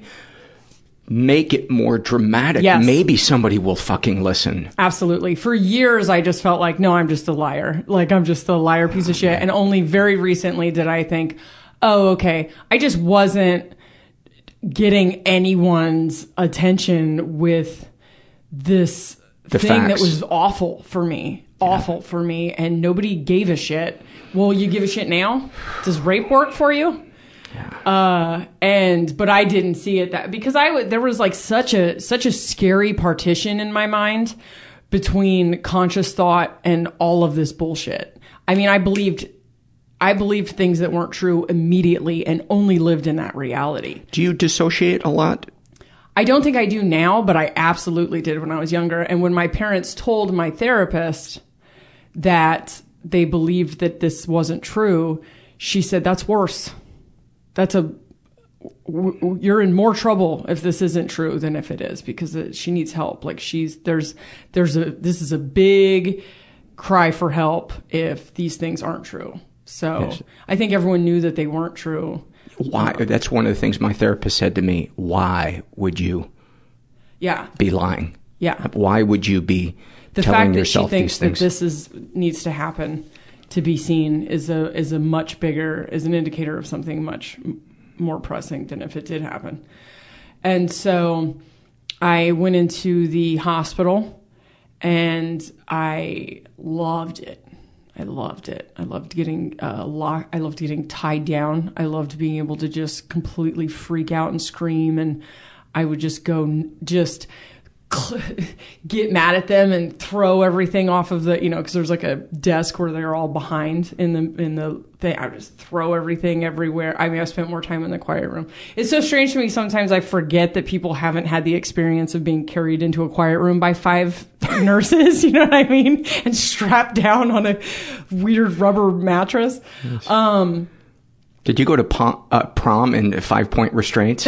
make it more dramatic, Yes. maybe somebody will fucking listen? Absolutely. For years, I just felt like, no, I'm just a liar. Like, I'm just a liar piece of shit. And only very recently did I think, oh, okay, I just wasn't getting anyone's attention with this The thing that was awful for me. Awful for me. And nobody gave a shit. Well, you give a shit now? Does rape work for you? uh and but i didn't see it that because i would there was like such a such a scary partition in my mind between conscious thought and all of this bullshit i mean i believed i believed things that weren't true immediately and only lived in that reality Do you dissociate a lot? I don't think I do now, but I absolutely did when I was younger. And when my parents told my therapist that they believed that this wasn't true, she said, That's worse. That's a. w- You're in more trouble if this isn't true than if it is because she needs help. Like she's there's there's a this is a big cry for help if these things aren't true. So Yes. I think everyone knew that they weren't true. Why? That's one of the things my therapist said to me. Why would you Yeah. be lying? Yeah. Why would you be the telling fact that she thinks that this is needs to happen to be seen is a is a much bigger is an indicator of something much more pressing than if it did happen. And so I went into the hospital and I loved it. I loved it. I loved getting uh, lock. I loved getting tied down. I loved being able to just completely freak out and scream, and I would just go just <laughs> get mad at them and throw everything off of the you know because there's like a desk where they're all behind in the in the thing. I just throw everything everywhere. I mean i spent more time in the quiet room. It's so strange to me sometimes i forget that people haven't had the experience of being carried into a quiet room by five <laughs> nurses <laughs> you know what i mean? And strapped down on a weird rubber mattress. Um Did you go to pom- uh, prom in five point restraints?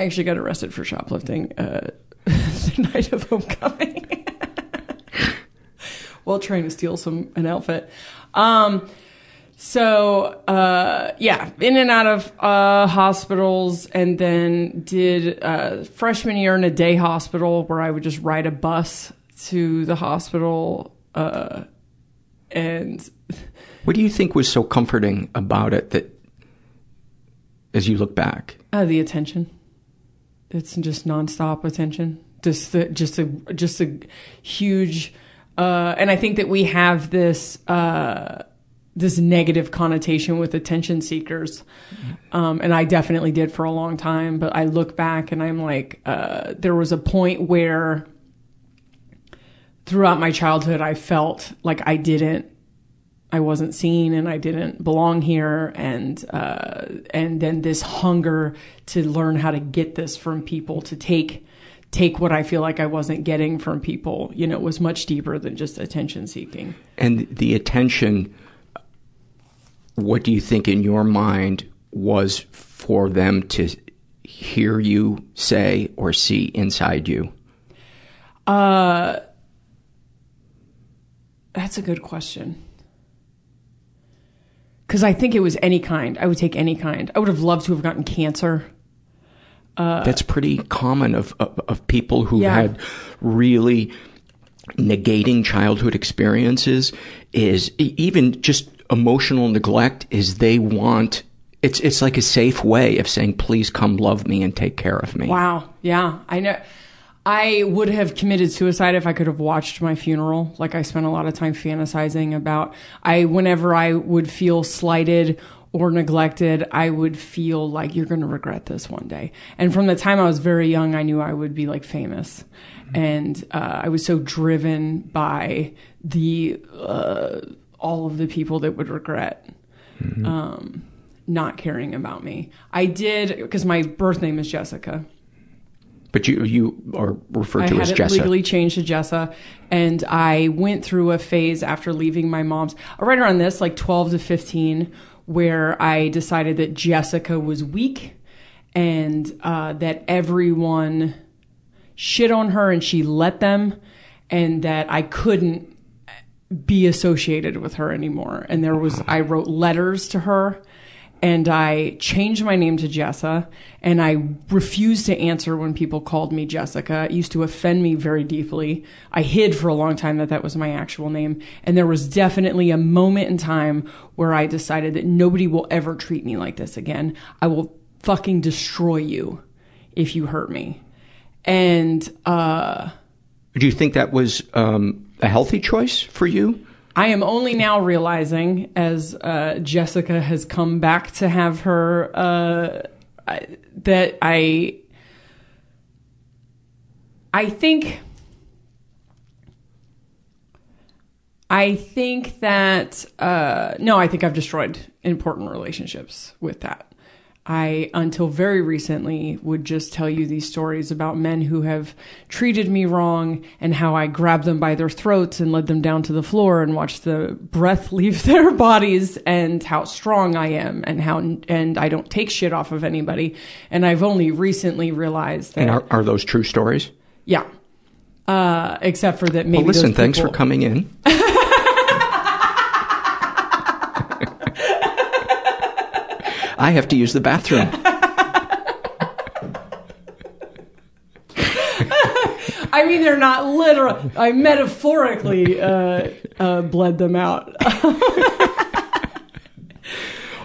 I actually got arrested for shoplifting uh, <laughs> the night of homecoming <laughs> while trying to steal some an outfit. Um, so uh, yeah, in and out of uh, hospitals, and then did uh, freshman year in a day hospital where I would just ride a bus to the hospital, uh, and <laughs> What do you think was so comforting about it that, as you look back, uh, the attention. It's just nonstop attention. Just the, just a just a huge, uh, and I think that we have this. Uh, this negative connotation with attention seekers. Um, and I definitely did for a long time. But I look back and I'm like, uh, there was a point where throughout my childhood, I felt like I didn't, I wasn't seen and I didn't belong here. And, uh, and then this hunger to learn how to get this from people, to take, take what I feel like I wasn't getting from people, you know, was much deeper than just attention seeking. and the attention, what do you think in your mind was for them to hear you say or see inside you? Uh, that's a good question. Because I think it was any kind. I would take any kind. I would have loved to have gotten cancer. Uh, That's pretty common of, of, of people who Yeah. had really negating childhood experiences is even just emotional neglect is they want it's it's like a safe way of saying please come love me and take care of me. Wow. Yeah. I know. I would have committed suicide if I could have watched my funeral. Like I spent a lot of time fantasizing about I whenever I would feel slighted or neglected, I would feel like you're going to regret this one day. And from the time I was very young, I knew I would be like famous. And uh, I was so driven by the uh, all of the people that would regret um, not caring about me. I did because my birth name is Jessica. But you you are referred I to had as Jessa. legally changed to Jessa, and I went through a phase after leaving my mom's, uh, right around this, like twelve to fifteen, where I decided that Jessica was weak, and uh, that everyone shit on her, and she let them, and that I couldn't be associated with her anymore. And there was, I wrote letters to her and I changed my name to Jessa and I refused to answer when people called me Jessica. It used to offend me very deeply. I hid for a long time that that was my actual name. And there was definitely a moment in time where I decided that nobody will ever treat me like this again. I will fucking destroy you if you hurt me. And, uh, Do you think that was um, a healthy choice for you? I am only now realizing, as uh, Jessica has come back to have her, uh, that I, I think, I think that uh, no, I think I've destroyed important relationships with that. I, until very recently, would just tell you these stories about men who have treated me wrong and how I grabbed them by their throats and led them down to the floor and watched the breath <laughs> leave their bodies and how strong I am and how, and I don't take shit off of anybody. And I've only recently realized that, And are, are those true stories? yeah. Uh, except for that maybe well, listen, those thanks for coming in. <laughs> I have to use the bathroom. <laughs> I mean, they're not literal. I metaphorically uh, uh, bled them out. <laughs>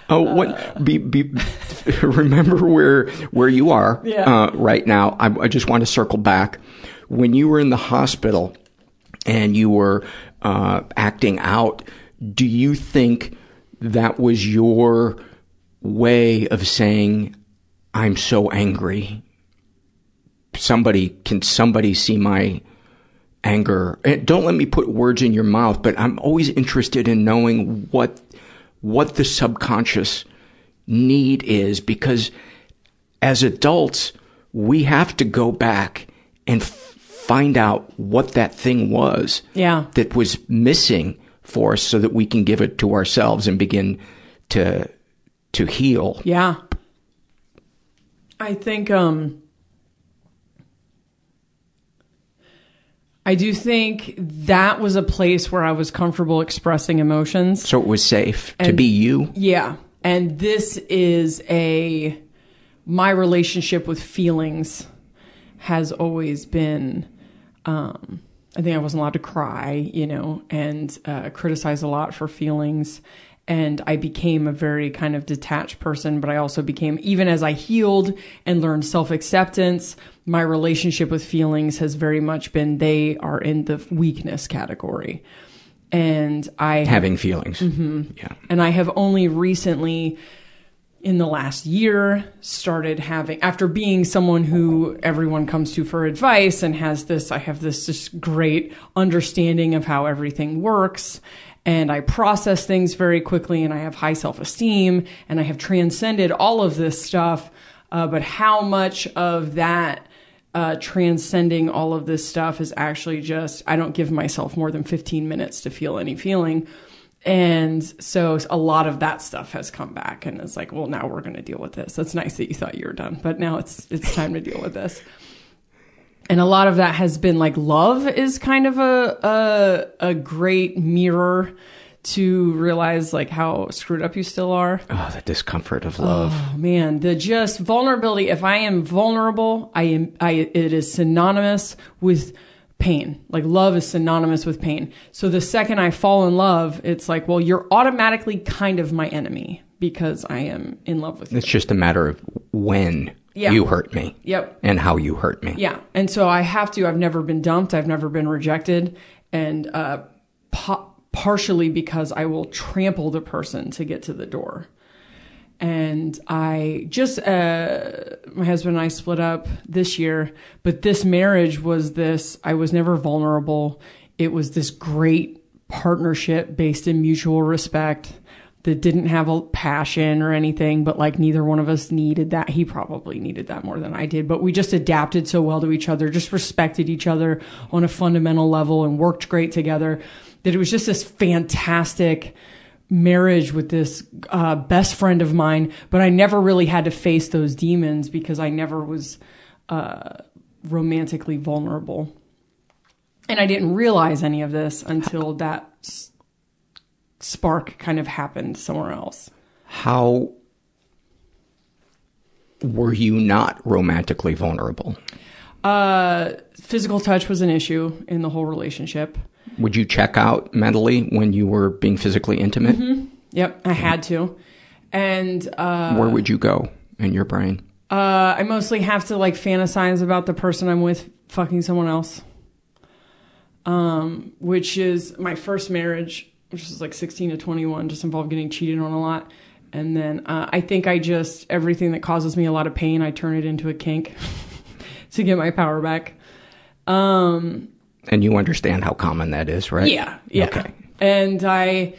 Oh, what? Be, be, <laughs> remember where where you are Yeah. uh, right now. I, I just want to circle back. When you were in the hospital and you were uh, acting out, do you think that was your way of saying, "I'm so angry"? Somebody can somebody see my anger? And don't let me put words in your mouth, but I'm always interested in knowing what what the subconscious need is because as adults, we have to go back and f- find out what that thing was Yeah. that was missing for us so that we can give it to ourselves and begin to to heal. Yeah. I think um I do think that was a place where I was comfortable expressing emotions. So it was safe and, to be you. Yeah. And this is a my relationship with feelings has always been um I think I wasn't allowed to cry, you know, and uh, criticize a lot for feelings. And I became a very kind of detached person, but I also became, even as I healed and learned self acceptance, my relationship with feelings has very much been they are in the weakness category. And I Having feelings. Mhm. Yeah. And I have only recently, in the last year, started having, after being someone who everyone comes to for advice and has this, I have this just great understanding of how everything works. And I process things very quickly and I have high self esteem and I have transcended all of this stuff. Uh, but how much of that uh, transcending all of this stuff is actually just I don't give myself more than 15 minutes to feel any feeling. And so a lot of that stuff has come back and it's like, well, now we're going to deal with this. That's nice that you thought you were done, but now it's it's time to deal with this. And a lot of that has been like love is kind of a a, a great mirror to realize like how screwed up you still are. Oh, the discomfort of love. Oh man, the just vulnerability. If I am vulnerable, I am. I it is synonymous with pain. Like love is synonymous with pain. So the second I fall in love, it's like, well, you're automatically kind of my enemy because I am in love with you. It's just a matter of when Yeah. you hurt me. Yep. And how you hurt me. Yeah. And so I have to, I've never been dumped. I've never been rejected. And, uh, pa- partially because I will trample the person to get to the door. And I just, uh, my husband and I split up this year, but this marriage was this, I was never vulnerable. It was this great partnership based in mutual respect that didn't have a passion or anything, but like neither one of us needed that. He probably needed that more than I did, but we just adapted so well to each other, just respected each other on a fundamental level and worked great together that it was just this fantastic marriage with this uh, best friend of mine. But I never really had to face those demons because I never was uh, romantically vulnerable. And I didn't realize any of this until that spark kind of happened somewhere else. How were you not romantically vulnerable? Uh, physical touch was an issue in the whole relationship. Would you check out mentally when you were being physically intimate? Mhm. Yep, I had to. And uh, Where would you go in your brain? Uh, I mostly have to like fantasize about the person I'm with fucking someone else. Um, which is my first marriage, which was like 16 to 21, just involved getting cheated on a lot. And then uh, I think I just, everything that causes me a lot of pain, I turn it into a kink <laughs> to get my power back. Um, And you understand how common that is, right? Yeah, yeah. Okay. And I,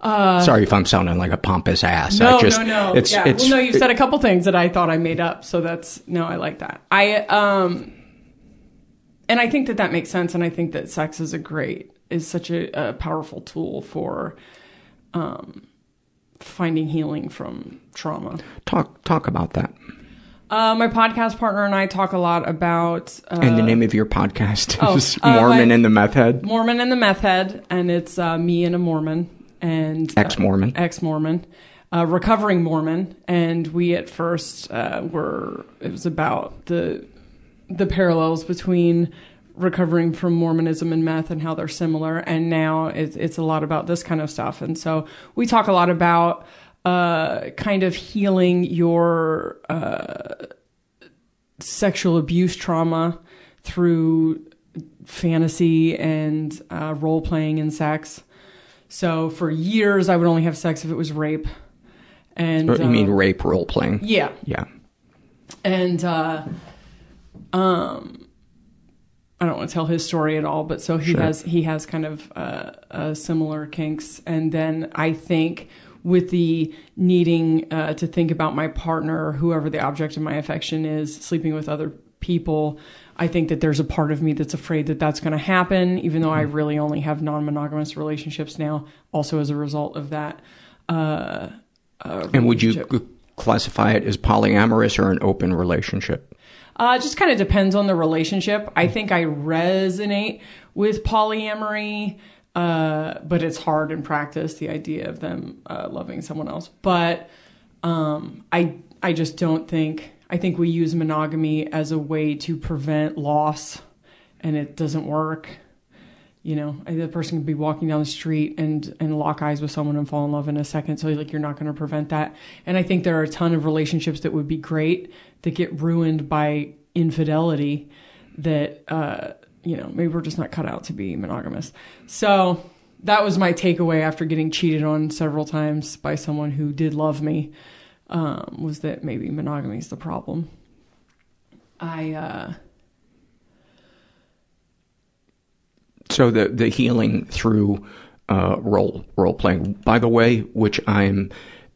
uh, Sorry if I'm sounding like a pompous ass. No, I just, no, no. It's, yeah. it's, well, no, you said a couple things that I thought I made up, so that's no, I like that. I um, and I think that that makes sense, and I think that sex is a great is such a, a powerful tool for um, finding healing from trauma. talk talk about that. Uh, my podcast partner and I talk a lot about uh, and the name of your podcast oh, is uh, Mormon my- and the Meth Head. Mormon and the Meth Head, and it's uh, me and a Mormon and uh, Ex-Mormon. ex-Mormon, uh, recovering Mormon, and we at first uh, were it was about the the parallels between recovering from Mormonism and meth and how they're similar, and now it's it's a lot about this kind of stuff, and so we talk a lot about uh, kind of healing your uh, sexual abuse trauma through fantasy and uh, role playing in sex. So for years, I would only have sex if it was rape. And you mean uh, rape role playing? Yeah. Yeah. and uh, um, I don't want to tell his story at all, but so he Sure. has he has kind of uh, uh, similar kinks, and then I think with the needing uh, to think about my partner, whoever the object of my affection is, sleeping with other people. I think that there's a part of me that's afraid that that's going to happen, even though I Mm-hmm. really only have non-monogamous relationships now. Also, as a result of that, uh, uh, And would you classify it as polyamorous or an open relationship? Uh, it just kind of depends on the relationship. I think I resonate with polyamory, uh, but it's hard in practice. The idea of them uh, loving someone else, but um, I I just don't think I think we use monogamy as a way to prevent loss, and it doesn't work. You know, the person could be walking down the street and and lock eyes with someone and fall in love in a second. So like you're not going to prevent that. And I think there are a ton of relationships that would be great that get ruined by infidelity. That uh, you know maybe we're just not cut out to be monogamous. So that was my takeaway after getting cheated on several times by someone who did love me um, was that maybe monogamy is the problem. I uh, So the the healing through uh, role role playing. By the way, which I'm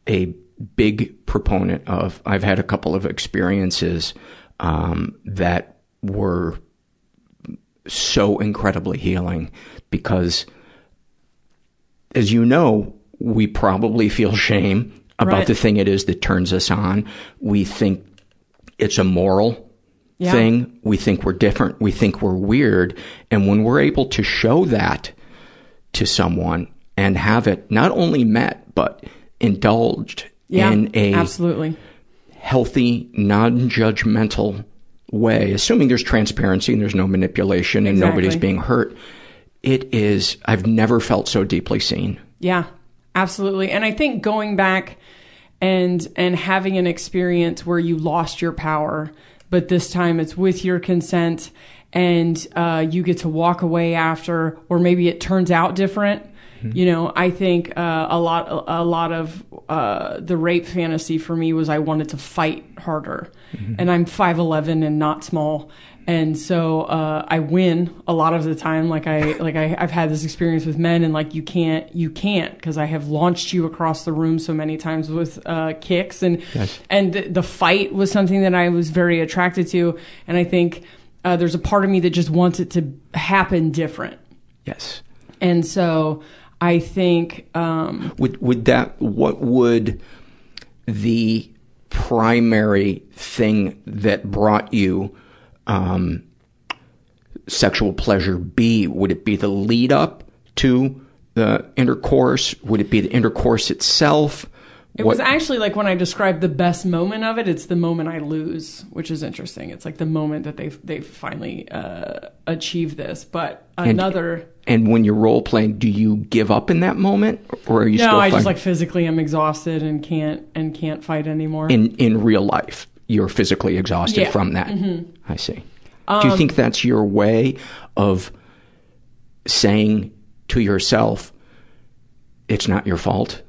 a big proponent of. I've had a couple of experiences um, that were so incredibly healing because, as you know, we probably feel shame about Right. the thing it is that turns us on. We think it's a moral Yeah. thing. We think we're different. We think we're weird. And when we're able to show that to someone and have it not only met, but indulged yeah, in a absolutely. healthy, non-judgmental way, assuming there's transparency and there's no manipulation and nobody's being hurt, it is, I've never felt so deeply seen. Yeah, absolutely. And I think going back and and having an experience where you lost your power, but this time it's with your consent and uh, you get to walk away after, or maybe it turns out different. You know, I think uh, a lot a lot of uh, the rape fantasy for me was I wanted to fight harder, and I'm five eleven and not small, and so uh, I win a lot of the time. Like I like I, I've had this experience with men, and like you can't you can't because I have launched you across the room so many times with uh, kicks, and Yes. and the, the fight was something that I was very attracted to, and I think uh, there's a part of me that just wants it to happen different, Yes. and so I think um, Would, would that, what would the primary thing that brought you, um, sexual pleasure be? Would it be the lead up to the intercourse? Would it be the intercourse itself? It was actually like when I described the best moment of it, it's the moment I lose, which is interesting. It's like the moment that they've they've finally uh, achieved this. But another And when you're role playing, do you give up in that moment, or are you no, still I just like physically I'm exhausted and can't and can't fight anymore. in in real life? You're physically exhausted Yeah. from that. Mhm. I see. do you Um, think that's your way of saying to yourself, "It's not your fault"?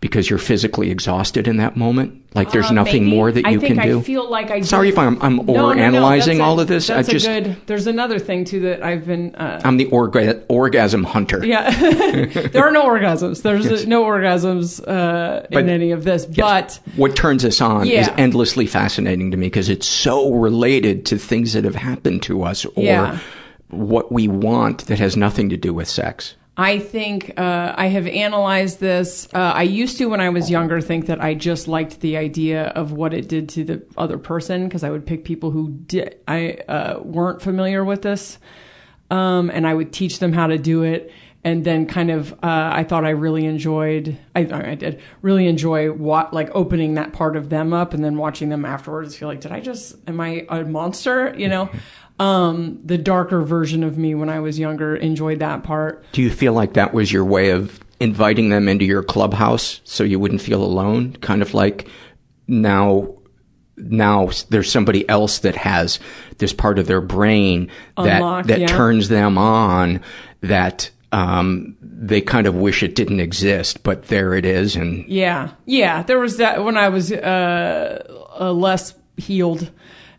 Because you're physically exhausted in that moment, like there's Uh, nothing maybe. more that you can do. I feel like I. Sorry do- if I'm, I'm No, no, no, overanalyzing a- all of this. I just a good. There's another thing too that I've been. Uh, I'm the orga- orgasm hunter. yeah, <laughs> there are no orgasms. There's Yes. no orgasms uh, But- in any of this. But what turns us on is endlessly fascinating to me because it's so related to things that have happened to us or Yeah. what we want that has nothing to do with sex. I think uh, I have analyzed this. Uh, I used to, when I was younger, think that I just liked the idea of what it did to the other person because I would pick people who did I uh, weren't familiar with this, um, and I would teach them how to do it. And then, kind of, uh, I thought I really enjoyed. I, I did really enjoy what like opening that part of them up, and then watching them afterwards. Feel like, did I just? Am I a monster? You know. Um, the darker version of me when I was younger enjoyed that part. Do you feel like that was your way of inviting them into your clubhouse so you wouldn't feel alone? Kind of like now, now there's somebody else that has this part of their brain that that yeah. turns them on that um, they kind of wish it didn't exist, but there it is, and Yeah, yeah. There was that when I was uh, uh, less healed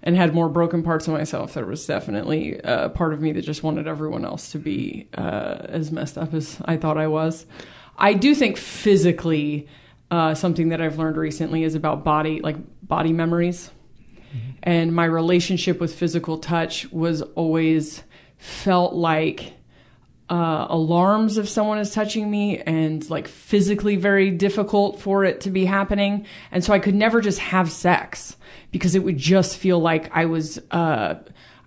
and had more broken parts of myself. There was definitely a part of me that just wanted everyone else to be uh, as messed up as I thought I was. I do think physically, uh, something that I've learned recently is about body, like body memories. And my relationship with physical touch was always felt like uh, alarms if someone is touching me and like physically very difficult for it to be happening. And so I could never just have sex because it would just feel like I was, uh,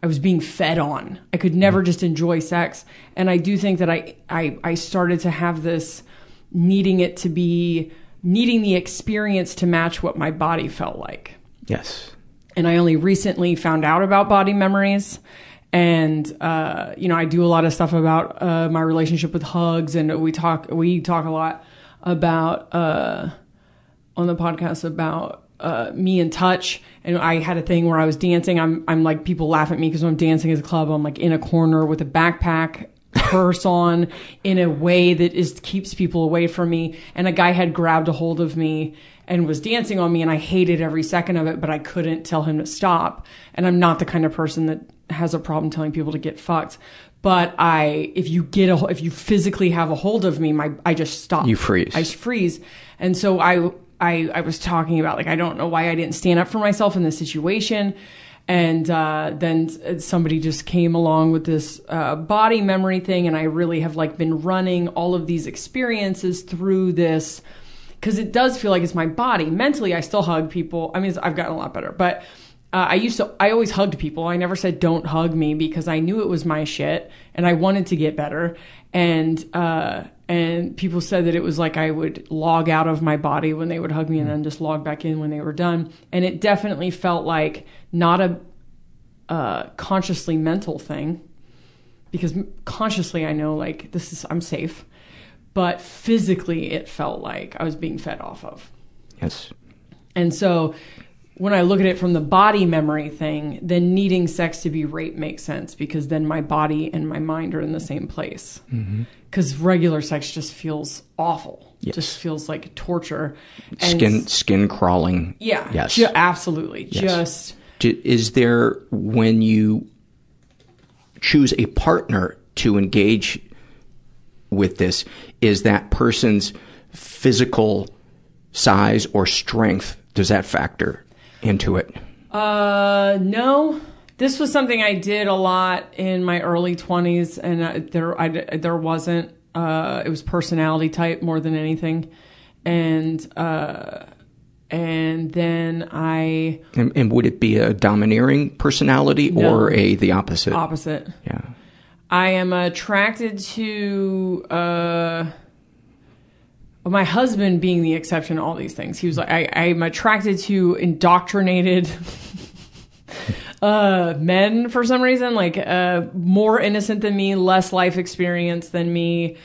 I was being fed on. I could never just enjoy sex. And I do think that I, I, I started to have this needing it to be, needing the experience to match what my body felt like. Yes. And I only recently found out about body memories. And, uh, you know, I do a lot of stuff about, uh, my relationship with hugs and we talk, we talk a lot about, uh, on the podcast about, uh, me in touch. And I had a thing where I was dancing. I'm, I'm like, people laugh at me because when I'm dancing as a club, I'm like in a corner with a backpack <laughs> purse on in a way that is keeps people away from me. And a guy had grabbed a hold of me and was dancing on me and I hated every second of it, but I couldn't tell him to stop. And I'm not the kind of person that has a problem telling people to get fucked. But I, if you get a, if you physically have a hold of me, my, I just stop. You freeze. I just freeze. And so I, I, I was talking about like, I don't know why I didn't stand up for myself in this situation. And uh, then somebody just came along with this uh, body memory thing, and I really have like been running all of these experiences through this because it does feel like it's my body. Mentally, I still hug people. I mean, I've gotten a lot better, but uh, I used to. I always hugged people. I never said don't hug me because I knew it was my shit, and I wanted to get better. And uh, and people said that it was like I would log out of my body when they would hug me, and then just log back in when they were done. And it definitely felt like not a uh, consciously mental thing because consciously I know like this is I'm safe, but physically it felt like I was being fed off of. Yes. And so when I look at it from the body memory thing, then needing sex to be rape makes sense because then my body and my mind are in the same place. Mm-hmm. Because regular sex just feels awful. Yes. Just feels like torture. And Skin skin crawling. Yeah. Yes. ju- absolutely. Yes. Just Is there when you choose a partner to engage with this, is that person's physical size or strength? Does that factor into it? Uh, no. This was something I did a lot in my early 20s, and uh, there I, there wasn't. Uh, it was personality type more than anything, and uh, and then I And, and would it be a domineering personality No. or a the opposite? opposite. Yeah. I am attracted to uh, my husband being the exception to all these things. He was like, I, I'm attracted to indoctrinated <laughs> uh, men for some reason, like uh, more innocent than me, less life experience than me,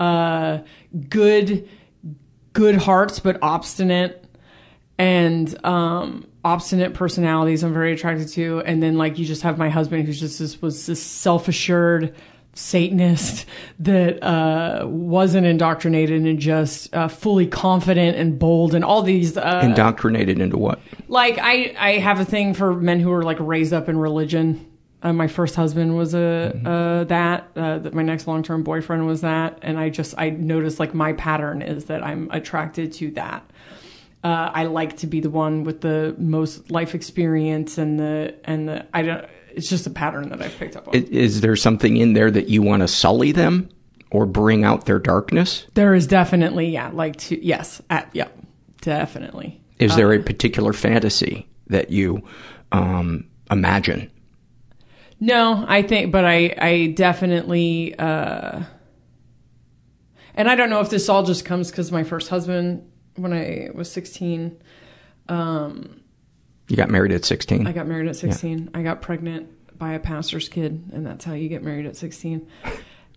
uh, good, good hearts but obstinate, and um, obstinate personalities. I'm very attracted to, and then like you just have my husband who's just this was this self assured. Satanist that uh, wasn't indoctrinated and just uh, fully confident and bold and all these uh, Indoctrinated into what? like I I have a thing for men who are like raised up in religion. Uh, my first husband was a uh, that. Uh, that my next long term boyfriend was that, and I just I noticed like my pattern is that I'm attracted to that. Uh, I like to be the one with the most life experience and the and the I don't. It's just a pattern that I've picked up on. Is there something in there that you want to sully them or bring out their darkness? there is definitely yeah like to yes at, yeah definitely. Is there a particular fantasy that you um, imagine? No, I think, but I, I definitely, uh, and I don't know if this all just comes because my first husband, when I was 16, um, You got married at 16. I got married at 16. I got pregnant by a pastor's kid, and that's how you get married at 16.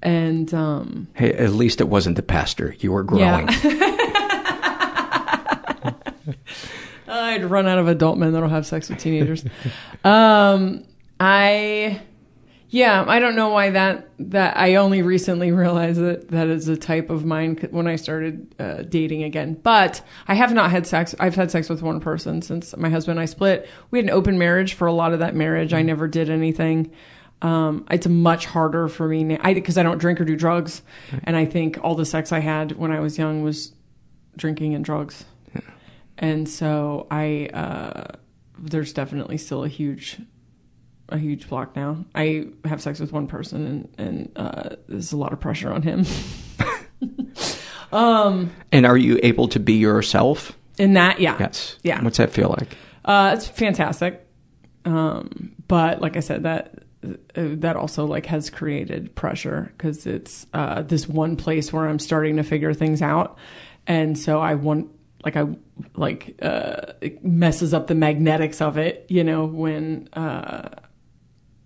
And, um, Hey, at least it wasn't the pastor. You were growing. <laughs> I'd run out of adult men that'll have sex with teenagers. um, I, yeah, I don't know why that that I only recently realized that that is a type of mine when I started uh, dating again. But I have not had sex. I've had sex with one person since my husband and I split. We had an open marriage for a lot of that marriage. I never did anything. Um, it's much harder for me now because I, don't drink or do drugs, and I think all the sex I had when I was young was drinking and drugs. And so I, uh, there's definitely still a huge a huge block now. I have sex with one person, and and uh, there's a lot of pressure on him. <laughs> um, And are you able to be yourself? in that, yeah, Yes. yeah. What's that feel like? Uh, it's fantastic. Um, but like I said, that uh, that also like has created pressure because it's uh, this one place where I'm starting to figure things out, and so I want like I like uh, it messes up the magnetics of it, you know, when uh,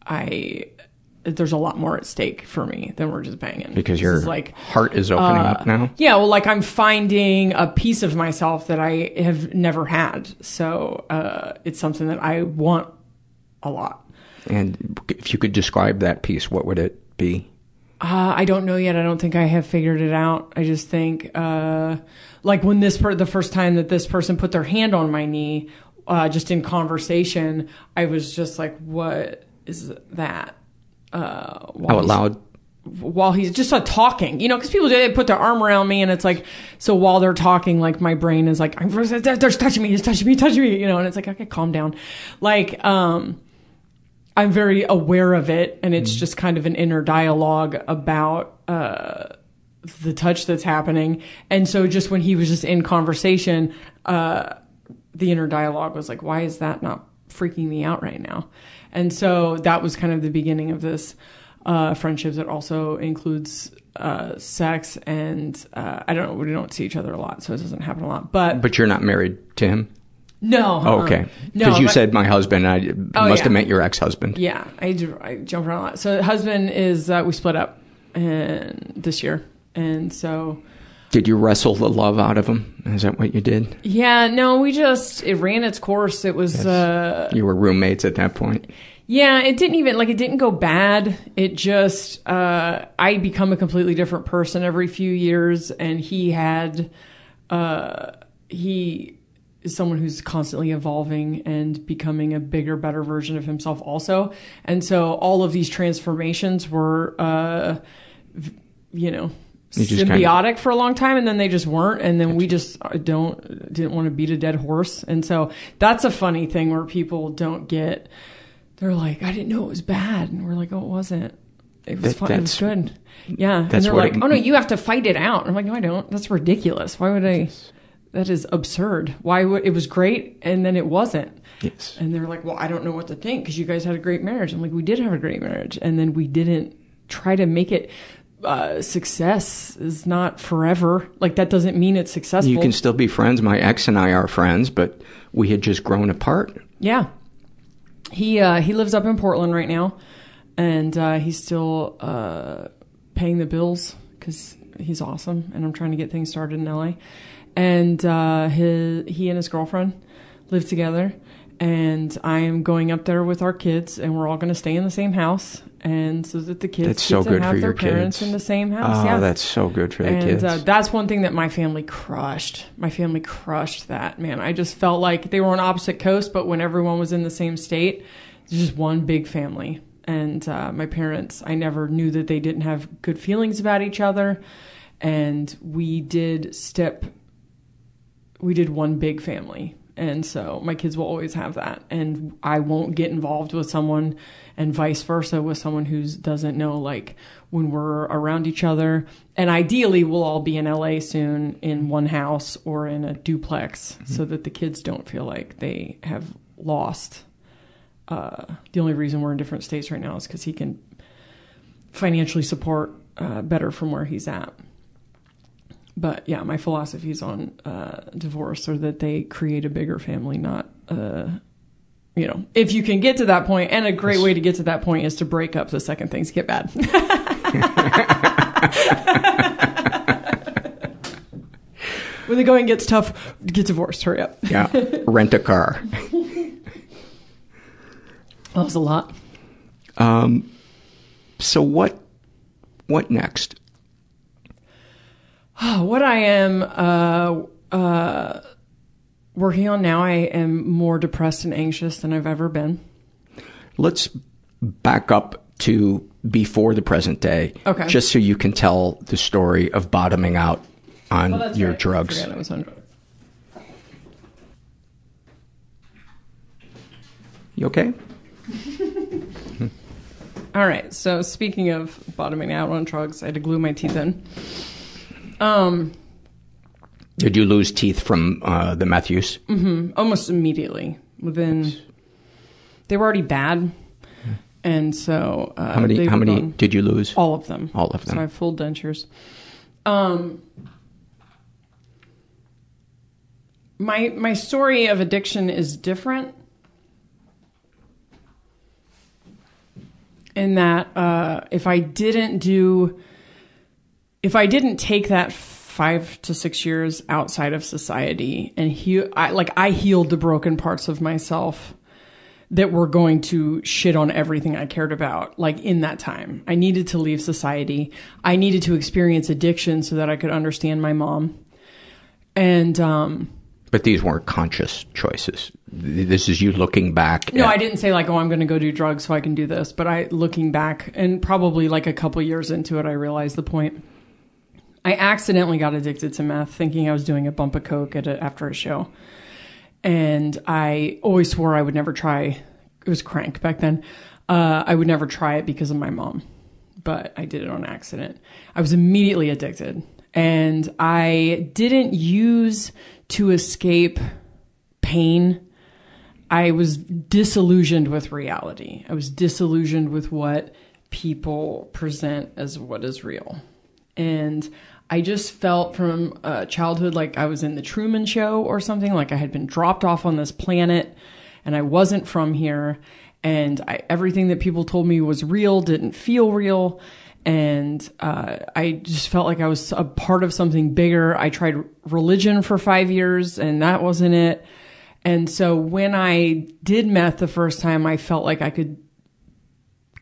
I there's a lot more at stake for me than we're just banging Because your like heart is opening uh, up now? yeah, well, like I'm finding a piece of myself that I have never had. So uh, it's something that I want a lot. And if you could describe that piece, what would it be? Uh, I don't know yet. I don't think I have figured it out. I just think, uh, like when this per- the first time that this person put their hand on my knee, uh, just in conversation, I was just like, "What is that?" Uh, while Out loud? while he's just uh, talking, you know, because people they put their arm around me, and it's like, so while they're talking, like my brain is like, I'm they're touching me, he's touching me, touching me, you know, and it's like, okay, calm down, like, um, I'm very aware of it, and it's just kind of an inner dialogue about uh, the touch that's happening, and so just when he was just in conversation, uh, the inner dialogue was like, why is that not freaking me out right now? And so that was kind of the beginning of this uh, friendship that also includes uh, sex and uh, I don't know, we don't see each other a lot, so it doesn't happen a lot. But But you're not married to him? no, Oh, uh-uh. okay. no, Because you but- said my husband. I Oh, must yeah. have met your ex-husband. Yeah, I, I jump around a lot. So husband is uh, we split up and this year, and so Did you wrestle the love out of him? Is that what you did? yeah, no, we just it ran its course. It was uh, You were roommates at that point. Yeah, it didn't even like it didn't go bad. It just uh I become a completely different person every few years and he had uh he is someone who's constantly evolving and becoming a bigger better version of himself also. And so all of these transformations were uh you know You just kinda- symbiotic for a long time and then they just weren't and then we just uh, don't didn't want to beat a dead horse. And so that's a funny thing where people don't get they're like i didn't know it was bad and we're like oh it wasn't. It was That- fun it was good. Yeah. And they're like it- oh no you have to fight it out. And i'm like no i don't. That's ridiculous. Why would i that is absurd. Why would it was great and then it wasn't. Yes. and they're like well i don't know what to think because you guys had a great marriage. I'm like we did have a great marriage and then we didn't try to make it uh, success is not forever. Like that doesn't mean it's successful. You can still be friends. My ex and I are friends, but we had just grown apart. Yeah. He uh, he lives up in Portland right now, and uh, he's still uh, paying the bills because he's awesome, and I'm trying to get things started in LA. And uh, his he and his girlfriend live together, and I am going up there with our kids, and we're all going to stay in the same house, and so that the kids That's get so to have their parents kids. in the same house. Oh, yeah, that's so good for the and kids. Uh, that's one thing that my family crushed. My family crushed that, man. I just felt like they were on opposite coasts, but when everyone was in the same state, it's just one big family. And uh, my parents, I never knew that they didn't have good feelings about each other. And we did step, we did one big family. And so my kids will always have that. And I won't get involved with someone and vice versa with someone who doesn't know, like, when we're around each other. And ideally, we'll all be in LA soon in one house or in a duplex so that the kids don't feel like they have lost. Uh, the only reason we're in different states right now is because he can financially support uh, better from where he's at but yeah, my philosophies on uh, divorce are that they create a bigger family, not uh, you know, if you can get to that point, and a great way to get to that point is to break up the second things get bad. <laughs> when the going gets tough, get divorced. Hurry up. yeah, rent a car. That was a lot. Um, so what? What next? What I am uh, uh, working on now, I am more depressed and anxious than I've ever been. Let's back up to before the present day. Okay. Just so you can tell the story of bottoming out on Oh, your right. Drugs. I was on- You okay? <laughs> All right. So speaking of bottoming out on drugs, I had to glue my teeth in. Um, Did you lose teeth from uh, the meth use? hmm almost immediately. Within, they were already bad, and so uh, How many? How many gone. did you lose? All of them. All of them. So I have full dentures. Um, my my story of addiction is different in that uh, if I didn't do, if I didn't take that five to six years outside of society and heal, I, like I healed the broken parts of myself that were going to shit on everything I cared about, like in that time. I needed to leave society. I needed to experience addiction so that I could understand my mom. And um, But these weren't conscious choices. This is you looking back. no, at- I didn't say like, oh, I'm going to go do drugs so I can do this. But I, looking back, and probably like a couple years into it, I realized the point. I accidentally got addicted to meth, thinking I was doing a bump of coke at a, after a show, and I always swore I would never try. It was crank back then. Uh, I would never try it because of my mom, but I did it on accident. I was immediately addicted, and I didn't use to escape pain. I was disillusioned with reality. I was disillusioned with what people present as what is real. And I just felt from uh, childhood like I was in the Truman Show or something, like I had been dropped off on this planet and I wasn't from here. And I, everything that people told me was real didn't feel real. And uh, I just felt like I was a part of something bigger. I tried religion for five years and that wasn't it. And so when I did meth the first time, I felt like I could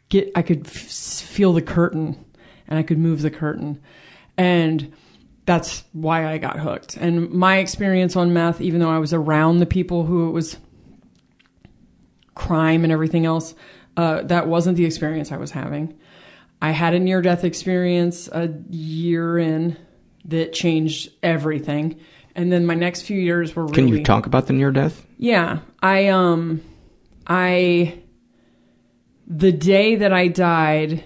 get, I could f- feel the curtain and I could move the curtain. And that's why I got hooked. And my experience on meth, even though I was around the people who it was crime and everything else, uh, that wasn't the experience I was having. I had a near death experience a year in that changed everything. And then my next few years were really Can you talk about the near death? yeah, I um I the day that I died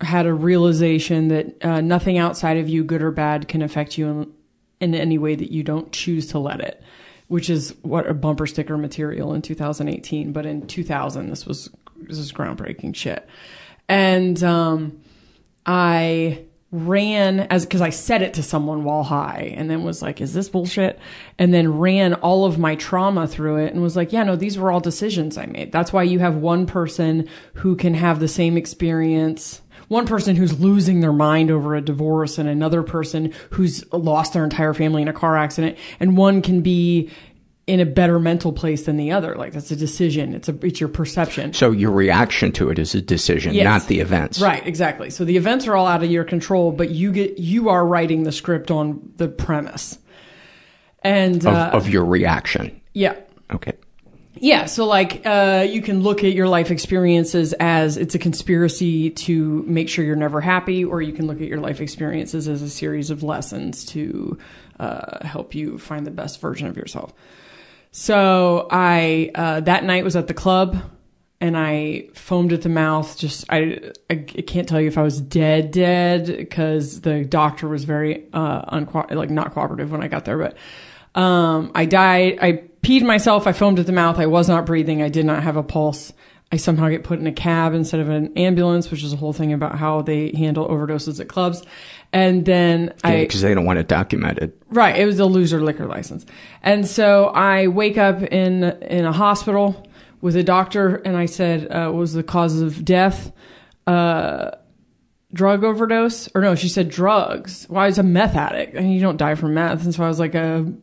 had a realization that uh, nothing outside of you good or bad can affect you in, in any way that you don't choose to let it, which is what a bumper sticker material in 2018, but in 2000 this was this is groundbreaking shit. And um I ran as because I said it to someone while high and then was like, is this bullshit? And then ran all of my trauma through it and was like, yeah, no, these were all decisions I made. That's why you have one person who can have the same experience. One person who's losing their mind over a divorce and another person who's lost their entire family in a car accident. And one can be in a better mental place than the other. Like that's a decision. It's a, it's your perception. So your reaction to it is a decision, Yes. not the events. Right, exactly. So the events are all out of your control, but you get you are writing the script on the premise. And Of, uh, of your reaction. yeah. Okay. Yeah, so like uh, you can look at your life experiences as it's a conspiracy to make sure you're never happy, or you can look at your life experiences as a series of lessons to uh, help you find the best version of yourself. So I uh, that night was at the club, and I foamed at the mouth. Just I I, I can't tell you if I was dead dead because the doctor was very uh, unco- like not cooperative when I got there, but. Um, I died. I peed myself. I foamed at the mouth. I was not breathing. I did not have a pulse. I somehow get put in a cab instead of an ambulance, which is a whole thing about how they handle overdoses at clubs. And then I, Because they don't want it documented. Right, it was a loser liquor license. And so I wake up in in a hospital with a doctor and I said, uh, what was the cause of death? Uh, drug overdose? Or no, she said drugs. Well, I was a meth addict and you don't die from meth. And so I was like, m-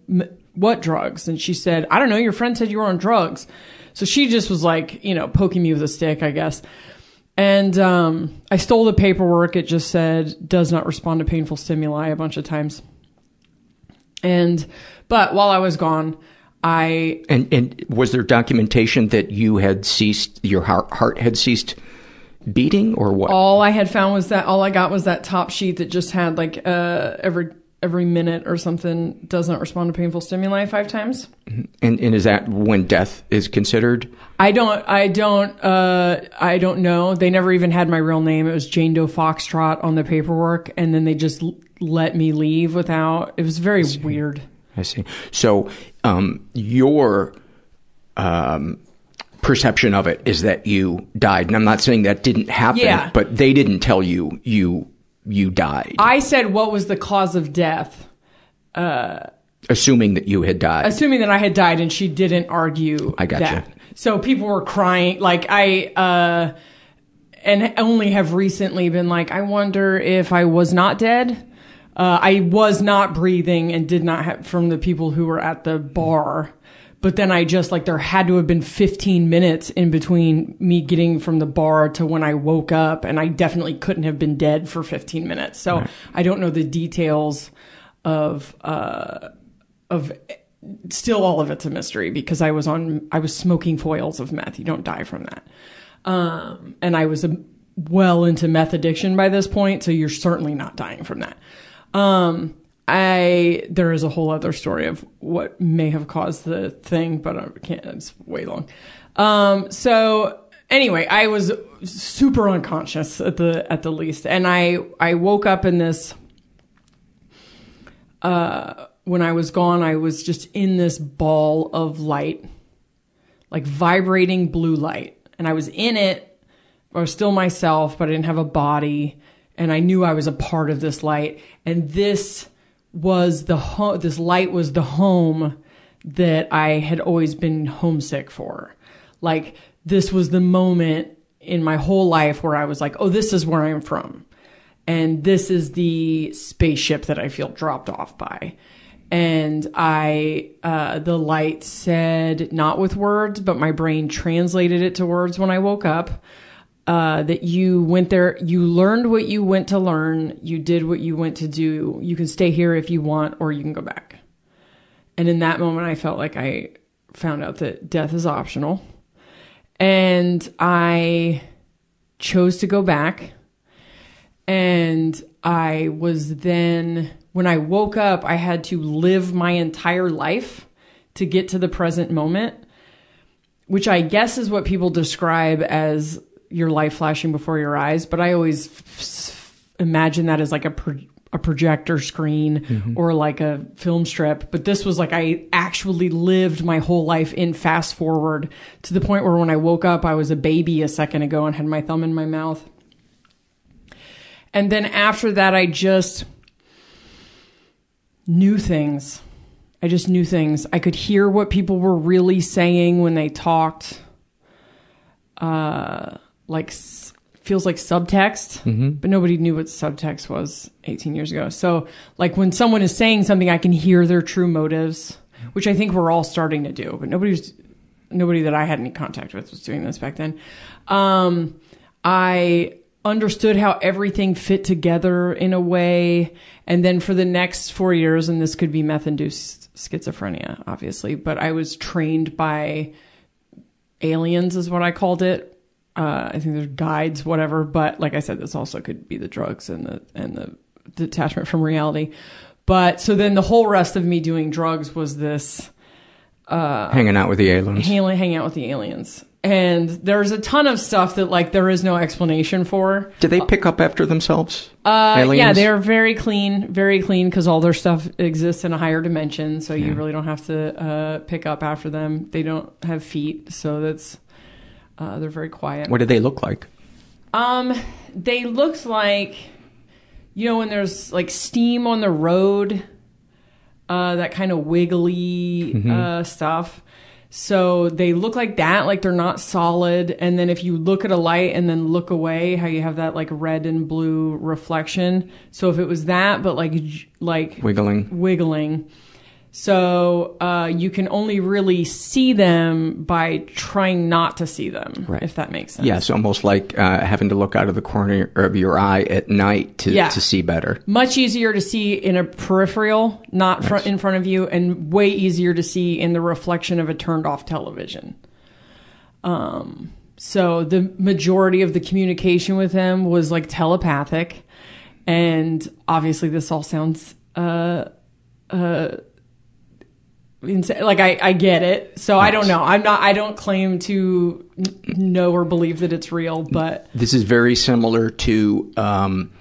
what drugs? And she said, I don't know, your friend said you were on drugs. So she just was like, you know, poking me with a stick, I guess. And um, I stole the paperwork. It just said does not respond to painful stimuli a bunch of times. And but while I was gone, I And and was there documentation that you had ceased your heart, heart had ceased beating or what? all I had found was that all I got was that top sheet that just had like uh every every minute or something doesn't respond to painful stimuli five times. And and is that when death is considered? I don't, I don't, uh, I don't know. They never even had my real name. It was Jane Doe Foxtrot on the paperwork, and then they just l- let me leave without. It was very weird. I see. So um, your um, perception of it is that you died, and I'm not saying that didn't happen, Yeah. but they didn't tell you you you died, I said, "What was the cause of death?" Uh, assuming that you had died. assuming that I had died, and she didn't argue. I gotcha. that. So people were crying. Like I, uh, and only have recently been like, I wonder if I was not dead. Uh, I was not breathing and did not have from the people who were at the bar. But then I just like there had to have been 15 minutes in between me getting from the bar to when I woke up, and I definitely couldn't have been dead for 15 minutes. So I don't know the details of uh, of still all of it's a mystery because I was on I was smoking foils of meth. You don't die from that. Um, and I was um well into meth addiction by this point, so you're certainly not dying from that. Um, I there is a whole other story of what may have caused the thing, but I can't. It's way long. Um, so anyway, I was super unconscious at the at the least, and I I woke up in this when I was gone, I was just in this ball of light, like vibrating blue light. And I was in it. I was still myself, but I didn't have a body. And I knew I was a part of this light. And this was the ho- this light was the home that I had always been homesick for. Like this was the moment in my whole life where I was like, "Oh, this is where I'm from." and this is the spaceship that I feel dropped off by. And I, uh, the light said, not with words, but my brain translated it to words when I woke up. Uh, that you went there, you learned what you went to learn, you did what you went to do. You can stay here if you want, or you can go back. And in that moment, I felt like I found out that death is optional. And I chose to go back and I was then, when I woke up, I had to live my entire life to get to the present moment, which I guess is what people describe as your life flashing before your eyes. But I always f- imagine that as like a, pro- a projector screen or like a film strip. But this was like I actually lived my whole life in fast forward to the point where when I woke up, I was a baby a second ago and had my thumb in my mouth. And then after that, I just knew things. I just knew things. I could hear what people were really saying when they talked. Uh, like feels like subtext, but nobody knew what subtext was 18 years ago. So, like when someone is saying something, I can hear their true motives, which I think we're all starting to do. But nobody was, nobody that I had any contact with was doing this back then. Um, I understood how everything fit together in a way. And then for the next four years, and this could be meth induced schizophrenia, obviously, but I was trained by aliens, is what I called it. Uh, I think there's guides, whatever. But like I said, this also could be the drugs and the and the detachment from reality. But so then the whole rest of me doing drugs was this Hanging out with the aliens. hang, hang out with the aliens. And there's a ton of stuff that like there is no explanation for. Do they pick up after themselves? Uh, aliens? yeah, they're very clean, very clean because all their stuff exists in a higher dimension, so you really don't have to uh, pick up after them. They don't have feet, so that's uh, they're very quiet. What do they look like? Um, they looked like, you know, when there's like steam on the road, uh, that kind of wiggly uh, stuff. So they look like that, like they're not solid. And then if you look at a light and then look away, how you have that like red and blue reflection. So if it was that, but like j- like Wiggling. wiggling. So uh, you can only really see them by trying not to see them, Right. if that makes sense. Yeah, it's almost like uh, having to look out of the corner of your eye at night to, Yeah. to see better. much easier to see in a peripheral, not fr- in front of you, and way easier to see in the reflection of a turned off television. Um, so the majority of the communication with him was like telepathic, and obviously this all sounds uh, uh, like I, I get it. So I don't know. I'm not. I don't claim to know or believe that it's real, but This is very similar to um,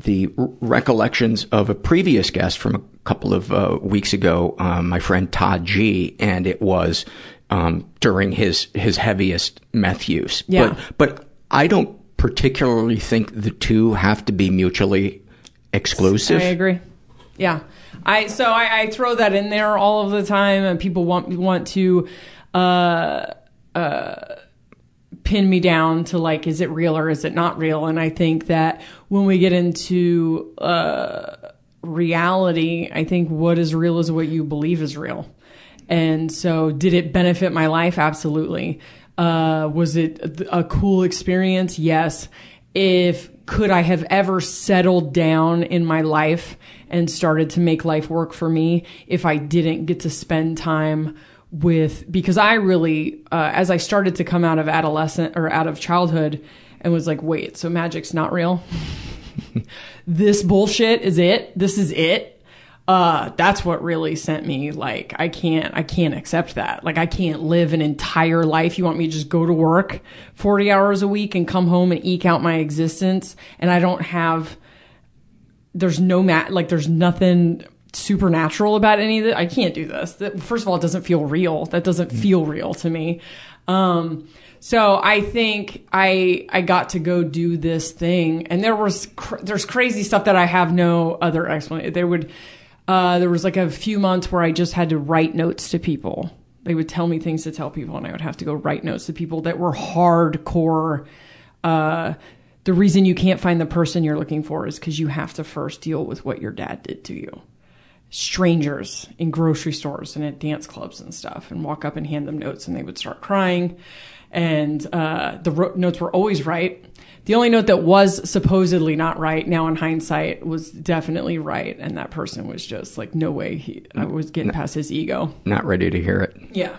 the recollections of a previous guest from a couple of uh, weeks ago, um, my friend Todd G, and it was um, during his his heaviest meth use. Yeah. But but I don't particularly think the two have to be mutually exclusive. I agree. Yeah. I so I, I throw that in there all of the time, and people want want to uh, uh, pin me down to like, is it real or is it not real? And I think that when we get into uh, reality, I think what is real is what you believe is real. And so, did it benefit my life? Absolutely. Uh, was it a, cool experience? Yes. If could I have ever settled down in my life and started to make life work for me if I didn't get to spend time with because I really uh, as I started to come out of adolescent or out of childhood and was like, wait, so magic's not real. <laughs> this bullshit is it. This is it uh that's what really sent me like i can't i can't accept that like i can't live an entire life you want me to just go to work 40 hours a week and come home and eke out my existence and i don't have there's no mat like there's nothing supernatural about any of it i can't do this first of all it doesn't feel real that doesn't feel real to me um so I think I I got to go do this thing, and there was cr- there's crazy stuff that I have no other explanation. There would uh, there was like a few months where I just had to write notes to people. They would tell me things to tell people, and I would have to go write notes to people that were hardcore. Uh, the reason you can't find the person you're looking for is because you have to first deal with what your dad did to you. Strangers in grocery stores and at dance clubs and stuff, and walk up and hand them notes, and they would start crying. And uh, the ro- notes were always right. The only note that was supposedly not right, now in hindsight, was definitely right, and that person was just like, no way, he, I was getting past his ego. Not ready to hear it. Yeah.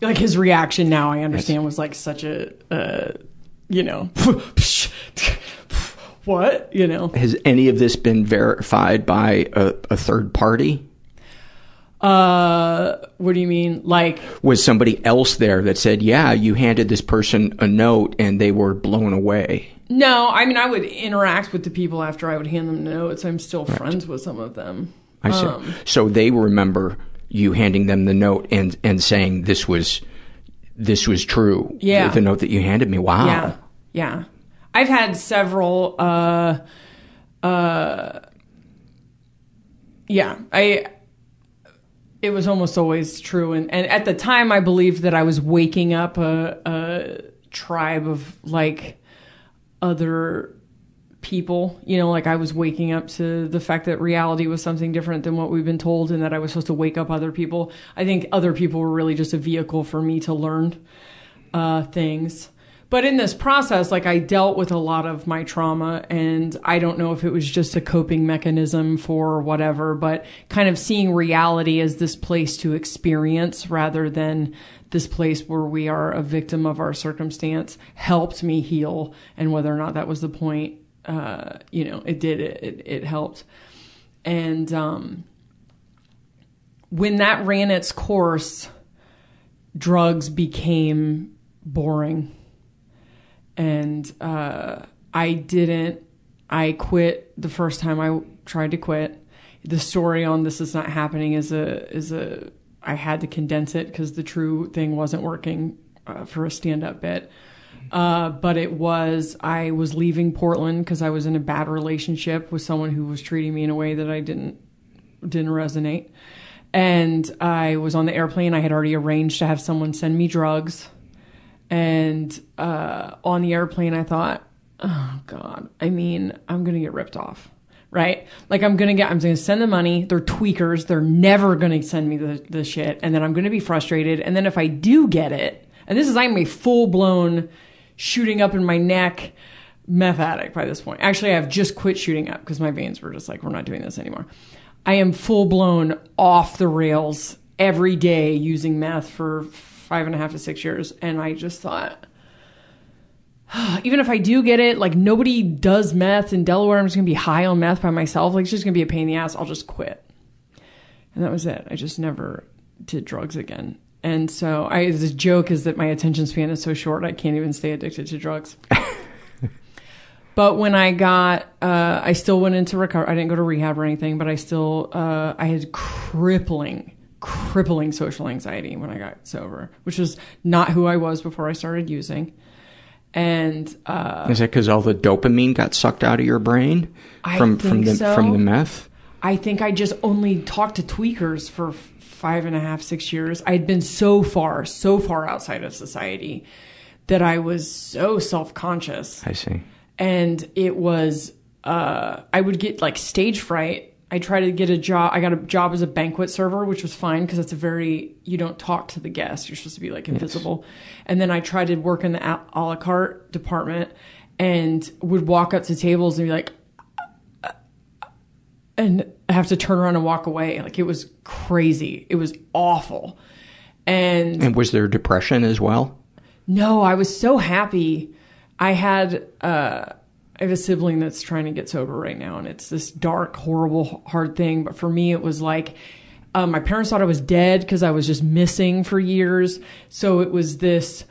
Like his reaction now, I understand, was like such a, uh, you know, <laughs> <laughs> what? You know? Has any of this been verified by a, a third party? Uh, what do you mean? Like, Was somebody else there that said, yeah, you handed this person a note and they were blown away? no, I mean, I would interact with the people after I would hand them the notes. I'm still friends with some of them. I see. Um, so they remember you handing them the note and, and saying this was this was true. Yeah. The, the note that you handed me. Wow. Yeah, yeah. I've had several. Uh, uh, yeah, I. It was almost always true, and and at the time, I believed that I was waking up a, a tribe of like other people. You know, like I was waking up to the fact that reality was something different than what we've been told, and that I was supposed to wake up other people. I think other people were really just a vehicle for me to learn uh, things. But in this process, like I dealt with a lot of my trauma, and I don't know if it was just a coping mechanism for whatever, but kind of seeing reality as this place to experience rather than this place where we are a victim of our circumstance helped me heal. And whether or not that was the point, uh, you know, it did, it, it, it helped. And um, when that ran its course, drugs became boring and uh, I didn't. I quit the first time I tried to quit. The story on this is not happening is a is a. I had to condense it because the true thing wasn't working uh, for a stand up bit. Uh, but it was I was leaving Portland because I was in a bad relationship with someone who was treating me in a way that I didn't didn't resonate. And I was on the airplane. I had already arranged to have someone send me drugs. And uh, on the airplane, I thought, oh God, I mean, I'm going to get ripped off. Right? Like, I'm going to get, I'm going to send the money. They're tweakers. They're never going to send me the, the shit. And then I'm going to be frustrated. And then if I do get it, and this is, I'm a full blown shooting up in my neck meth addict by this point. Actually, I've just quit shooting up because my veins were just like, we're not doing this anymore. I am full blown off the rails every day using meth for five and a half to six years. And I just thought, <sighs> even if I do get it, like nobody does meth in Delaware. I'm just gonna be high on meth by myself. Like it's just gonna be a pain in the ass. I'll just quit. And that was it. I just never did drugs again. And so I the joke is that my attention span is so short I can't even stay addicted to drugs. <laughs> but when I got uh, I still went into recovery. I didn't go to rehab or anything, but I still uh, I had crippling crippling social anxiety when I got sober, which was not who I was before I started using. And uh, Is that because all the dopamine got sucked out of your brain from from the so. from the meth? I think I just only talked to tweakers for five and a half, six years. I'd been so far, so far outside of society that I was so self conscious. I see. And it was, uh, I would get like stage fright. I tried to get a job. I got a job as a banquet server, which was fine because it's a very, you don't talk to the guests. You're supposed to be like invisible. And then I tried to work in the a a la carte department and would walk up to tables and be like, and I have to turn around and walk away. Like it was crazy. It was awful. And And was there depression as well? no, I was so happy. I had uh I have a sibling that's trying to get sober right now and it's this dark, horrible, hard thing, but for me it was like um, my parents thought I was dead because I was just missing for years. So it was this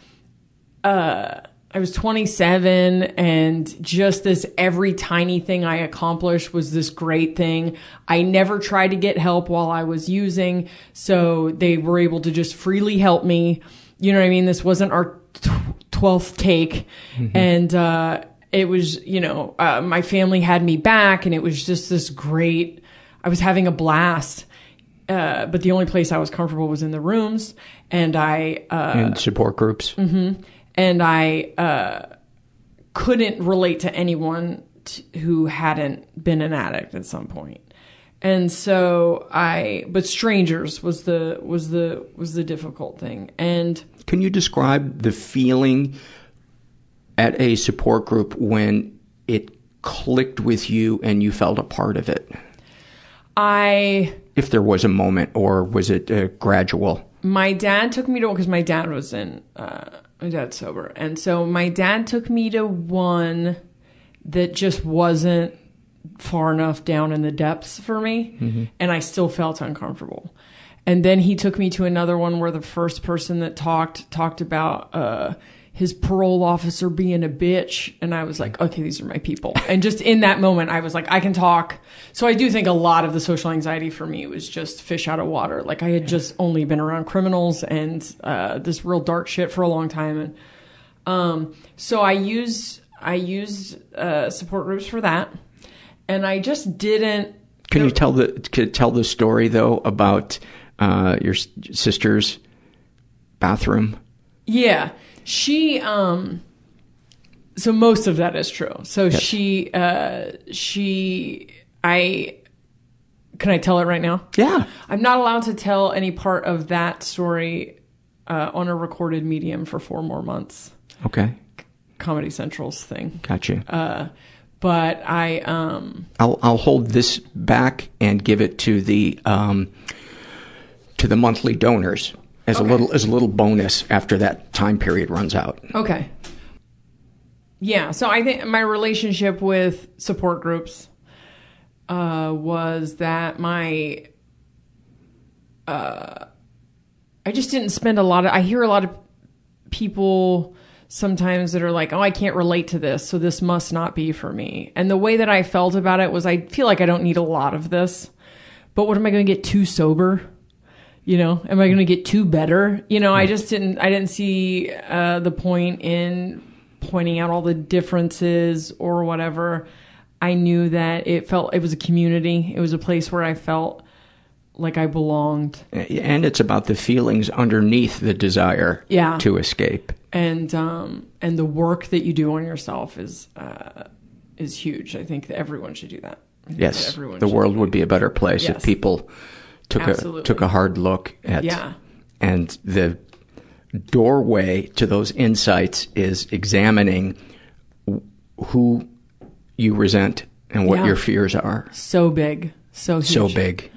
uh I was 27 and just this every tiny thing I accomplished was this great thing. I never tried to get help while I was using, so they were able to just freely help me. You know what I mean? This wasn't our tw- 12th take. And uh it was, you know, uh, my family had me back and it was just this great I was having a blast. Uh, but the only place I was comfortable was in the rooms and I uh in support groups. Mm-hmm. And I uh, couldn't relate to anyone t- who hadn't been an addict at some point. And so I, but strangers was the was the was the difficult thing. And Can you describe the feeling at a support group when it clicked with you and you felt a part of it? I, If there was a moment, or was it uh, gradual? my dad took me to because my dad was in uh, my dad's sober, and so my dad took me to one that just wasn't far enough down in the depths for me, and I still felt uncomfortable. And then he took me to another one where the first person that talked talked about uh, his parole officer being a bitch, and I was like, okay, these are my people. And just in that moment, I was like, I can talk. So I do think a lot of the social anxiety for me was just fish out of water. Like I had just only been around criminals and uh, this real dark shit for a long time, and um, so I used I used uh, support groups for that, and I just didn't. Can you tell the can tell the story though about uh, your s- sister's bathroom? Yeah. She um so most of that is true. So she uh she I can I tell it right now? Yeah. I'm not allowed to tell any part of that story uh, on a recorded medium for four more months. Okay, Comedy Central's thing. Gotcha. Uh but I um I'll I'll hold this back and give it to the um, to the monthly donors as a little as a little bonus after that time period runs out. Okay. Yeah, so I think my relationship with support groups uh, was that my uh, I just didn't spend a lot of. I hear a lot of people sometimes that are like, "Oh, I can't relate to this, so this must not be for me." And the way that I felt about it was, I feel like I don't need a lot of this, but what am I going to get too sober? You know am i going to get too better? You know i just didn't i didn't see uh, the point in pointing out all the differences or whatever. I knew that it felt it was a community. It was a place where i felt like i belonged. And it's about the feelings underneath the desire Yeah. to escape. and um and the work that you do on yourself is uh is huge. I think that everyone should do that. I think that Yes, everyone the world would be a better place Yes. if people took Absolutely. a took a hard look at Yeah. and the doorway to those insights is examining who you resent and what Yeah. your fears are. so big so huge. So big.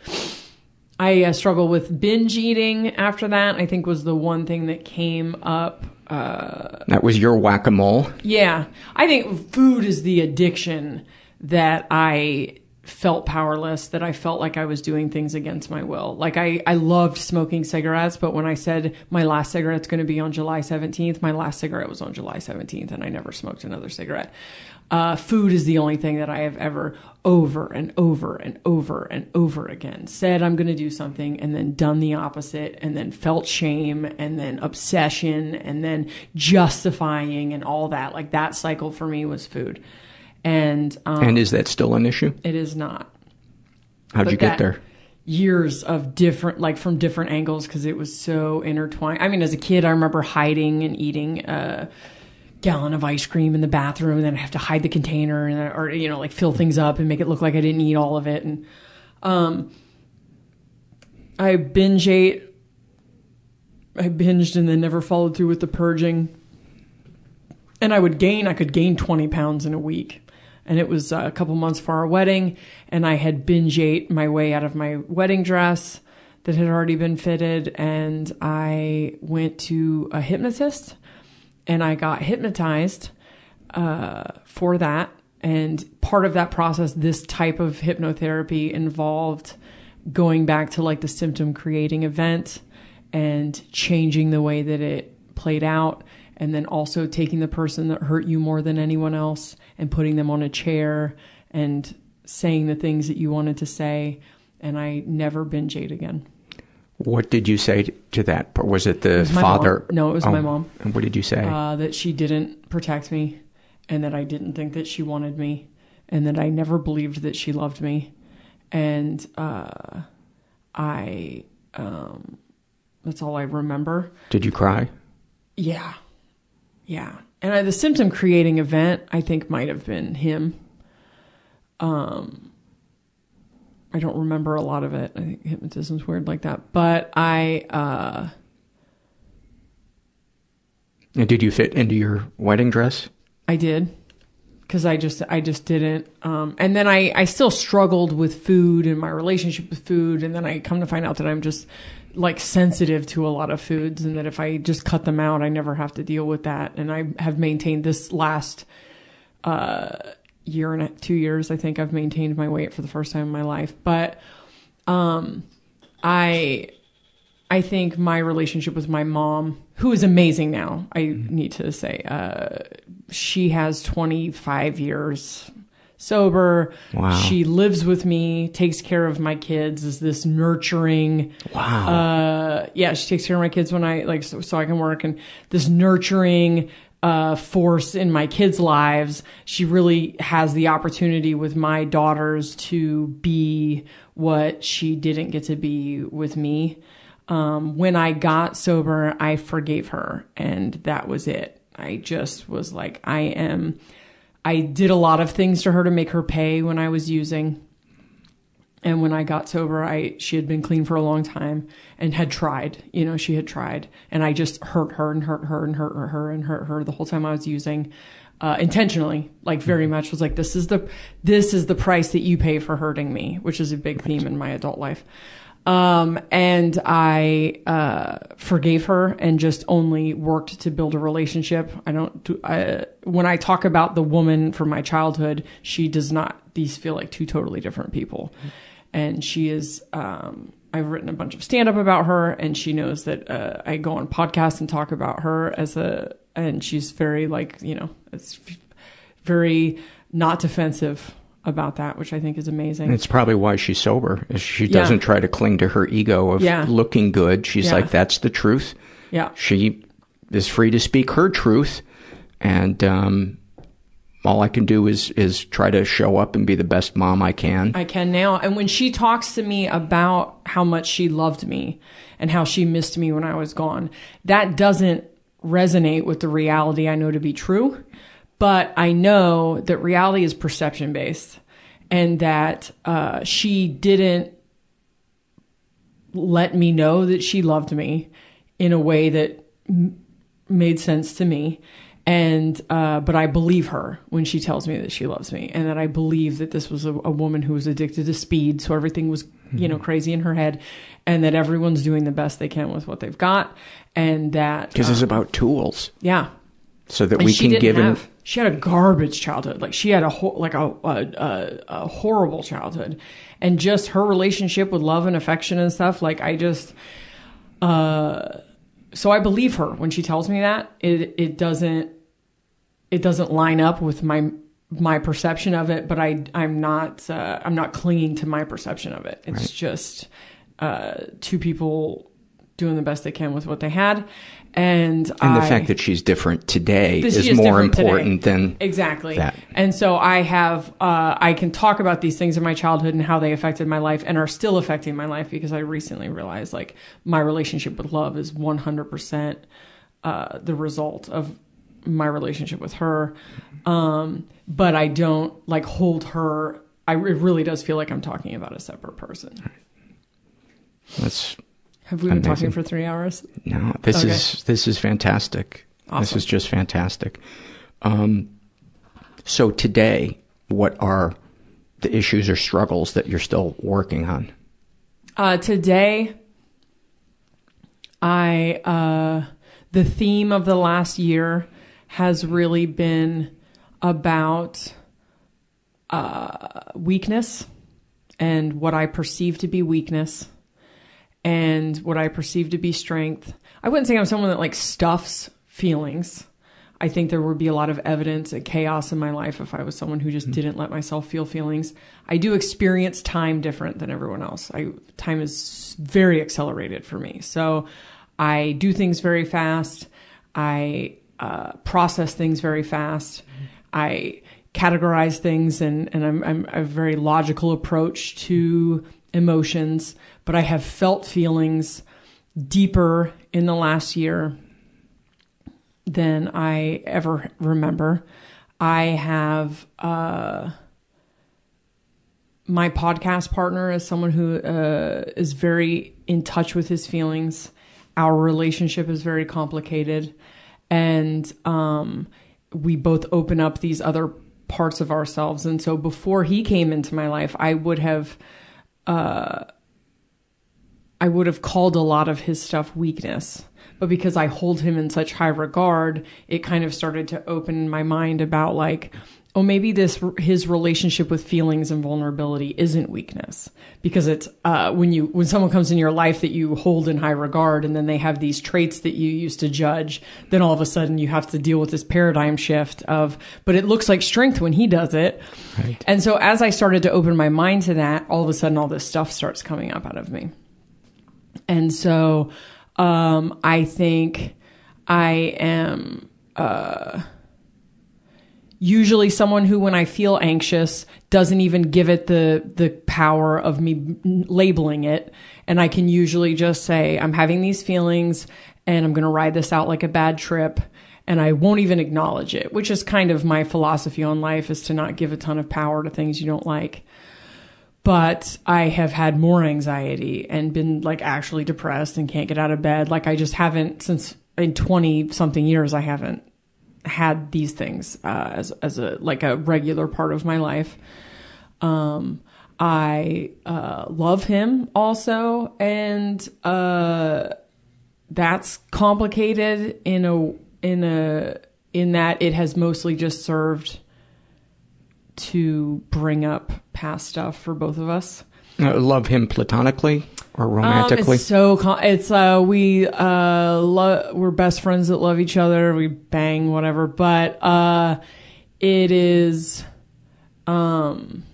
I uh, struggle with binge eating after that. I think was the one thing that came up. Uh, That was your whack a mole. yeah, I think food is the addiction that I felt powerless, that I felt like I was doing things against my will. Like I, I loved smoking cigarettes, but when I said my last cigarette's going to be on July 17th, my last cigarette was on July 17th and I never smoked another cigarette. Uh, food is the only thing that I have ever over and over and over and over again said I'm going to do something and then done the opposite and then felt shame and then obsession and then justifying and all that. Like that cycle for me was food. And, um, and is that still an issue? it is not. How'd But you get there? Years of different, like from different angles, because it was so intertwined. I mean, as a kid, I remember hiding and eating a gallon of ice cream in the bathroom, and then I have to hide the container, and or you know, like fill things up and make it look like I didn't eat all of it. And um, I binge ate. I binged and then never followed through with the purging. And I would gain. I could gain twenty pounds in a week and it was uh, a couple months for our wedding and i had binge ate my way out of my wedding dress that had already been fitted and i went to a hypnotist and i got hypnotized uh, for that. And part of that process this type of hypnotherapy involved going back to like the symptom creating event and changing the way that it played out and then also taking the person that hurt you more than anyone else and putting them on a chair and saying the things that you wanted to say and i never binge ate again What did you say to that? Was it the was father? mom. No, it was my mom. And what did you say? uh, that she didn't protect me and that i didn't think that she wanted me and that i never believed that she loved me and uh, i um, that's all i remember did you cry? Yeah. Yeah. And I, the symptom creating event, I think, might have been him. Um, I don't remember a lot of it. I think hypnotism's weird like that. But I, uh, And did you fit into your wedding dress? I did. Cause I just, I just didn't. Um, and then I, I still struggled with food and my relationship with food. And then I come to find out that I'm just like sensitive to a lot of foods and that if I just cut them out, I never have to deal with that. And I have maintained this last, uh, year and a, two years, I think I've maintained my weight for the first time in my life. But, um, I, I think my relationship with my mom, who is amazing now, I need to say, uh, she has 25 years sober. Wow. She lives with me, takes care of my kids, is this nurturing. Wow. Uh, yeah, she takes care of my kids when I, like, so, so I can work and this nurturing, uh, force in my kids' lives. She really has the opportunity with my daughters to be what she didn't get to be with me. Um, when I got sober, I forgave her, and that was it. I just was like, I am. I did a lot of things to her to make her pay when I was using. And when I got sober, I she had been clean for a long time and had tried. You know, she had tried, and I just hurt her and hurt her and hurt her and hurt her the whole time I was using, uh, intentionally. Like very much was like this is the this is the price that you pay for hurting me, which is a big theme in my adult life. Um, and I, uh, forgave her and just only worked to build a relationship. I don't do, I, when I talk about the woman from my childhood, she does not, these feel like two totally different people. And she is, um, I've written a bunch of stand up about her and she knows that, uh, I go on podcasts and talk about her as a, and she's very like, you know, it's very not defensive about that, which I think is amazing. It's probably why she's sober. is She doesn't try to cling to her ego of Yeah. looking good. She's Yeah. like, that's the truth. Yeah. She is free to speak her truth. And, um, all I can do is, is try to show up and be the best mom I can. I can now. And when she talks to me about how much she loved me and how she missed me when I was gone, that doesn't resonate with the reality I know to be true. But I know that reality is perception based and that uh, she didn't let me know that she loved me in a way that m- made sense to me. And, uh, but I believe her when she tells me that she loves me and that I believe that this was a, a woman who was addicted to speed. So everything was, you know, crazy in her head and that everyone's doing the best they can with what they've got. And that, Because it's uh, about tools yeah. so that And we can give have. She had a garbage childhood. Like she had a ho- like a, a, a, a horrible childhood. And just her relationship with love and affection and stuff like i just uh so i believe her when she tells me that. It it doesn't it doesn't line up with my my perception of it but i i'm not uh, i'm not clinging to my perception of it. It's Right. just uh two people doing the best they can with what they had and And the fact that she's different today is, she more different today. important than exactly that. and so i have uh, i can talk about these things in my childhood and how they affected my life and are still affecting my life because i recently realized like my relationship with love is 100% uh, the result of my relationship with her um, but i don't like hold her I, it really does feel like i'm talking about a separate person That's have we been Amazing. talking for three hours no. This Okay. is this is fantastic. This is just fantastic. Um, so today, what are the issues or struggles that you're still working on? Uh, today, I uh, the theme of the last year has really been about uh, weakness and what I perceive to be weakness and what I perceive to be strength. I wouldn't say I'm someone that like stuffs feelings. I think there would be a lot of evidence and chaos in my life if I was someone who just didn't let myself feel feelings. I do experience time different than everyone else. I time is very accelerated for me. So I do things very fast. I uh, process things very fast. I categorize things and, and I'm, I'm a very logical approach to emotions, but I have felt feelings deeper in the last year than I ever remember. I have uh, my podcast partner is someone who uh, is very in touch with his feelings. Our relationship is very complicated, and um, we both open up these other parts of ourselves. And so, before he came into my life, I would have. Uh, I would have called a lot of his stuff weakness. But because I hold him in such high regard, it kind of started to open my mind about like, oh, maybe this his relationship with feelings and vulnerability isn't weakness because it's uh, when you when someone comes in your life that you hold in high regard and then they have these traits that you used to judge, then all of a sudden you have to deal with this paradigm shift of, but it looks like strength when he does it. Right. And so as I started to open my mind to that, all of a sudden all this stuff starts coming up out of me. And so um, I think I am uh, usually someone who, when I feel anxious, doesn't even give it the the power of me labeling it, and I can usually just say, "I'm having these feelings, and I'm going to ride this out like a bad trip." And I won't even acknowledge it, which is kind of my philosophy on life is to not give a ton of power to things you don't like but I have had more anxiety and been like actually depressed and can't get out of bed. Like I just haven't since in 20 something years, I haven't had these things, uh, as, as a, like a regular part of my life. Um, I, uh, love him also. And, uh, that's complicated in a, in a, in that it has mostly just served to bring up past stuff for both of us. Uh, love him platonically or Um, romantically? it's so con- it's uh we uh lo- we're best friends that love each other. We bang whatever, but uh it is um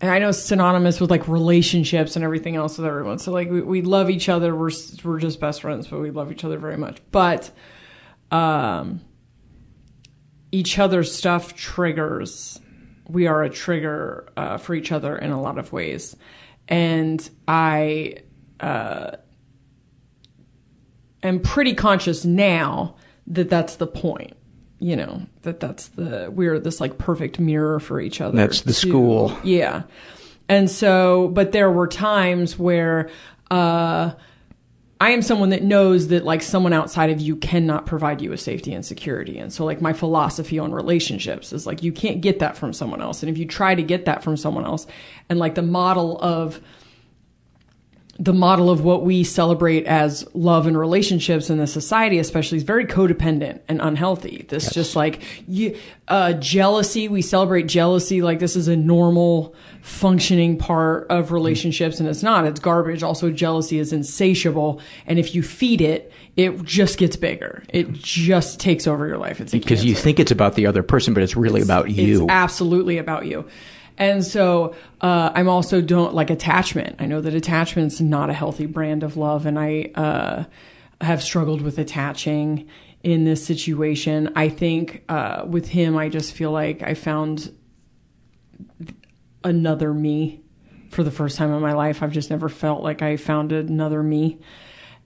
and I know it's synonymous with like relationships and everything else with everyone. So like we, we love each other. We're we're just best friends, but we love each other very much. But um each other's stuff triggers we are a trigger uh, for each other in a lot of ways. And i uh, am pretty conscious now that that's the point you know that that's the we're this like perfect mirror for each other That's the to- school. yeah. And so but there were times where uh I am someone that knows that like someone outside of you cannot provide you with safety and security. And so like my philosophy on relationships is like you can't get that from someone else. And if you try to get that from someone else and like the model of the model of what we celebrate as love and relationships in the society especially is very codependent and unhealthy. This just like you uh jealousy we celebrate jealousy like this is a normal functioning part of relationships and it's not. It's garbage. Also jealousy is insatiable and if you feed it it just gets bigger. It just takes over your life. It's Because you think it's about the other person, but it's really about you. it's absolutely about you. And so uh, I'm also don't like attachment. I know that attachment's not a healthy brand of love, and I uh, have struggled with attaching in this situation. I think uh, with him, I just feel like I found another me for the first time in my life. I've just never felt like I found another me,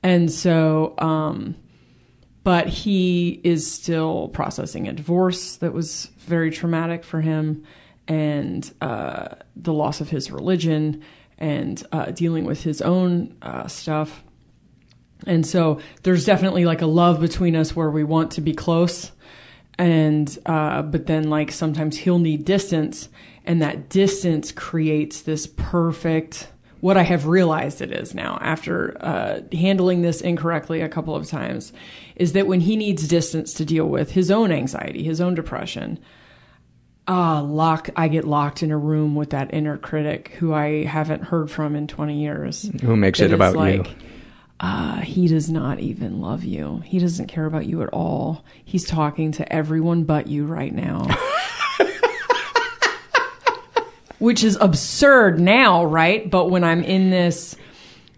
and so. Um, but he is still processing a divorce that was very traumatic for him and uh, the loss of his religion and uh, dealing with his own uh, stuff. And so there's definitely like a love between us where we want to be close and uh, but then like sometimes he'll need distance and that distance creates this perfect what I have realized it is now after uh, handling this incorrectly a couple of times is that when he needs distance to deal with his own anxiety, his own depression, ah, lock, I get locked in a room with that inner critic who I haven't heard from in 20 years. Who makes it, it about like, you. Uh, he does not even love you. He doesn't care about you at all. He's talking to everyone but you right now. <laughs> Which is absurd now, right? But when I'm in this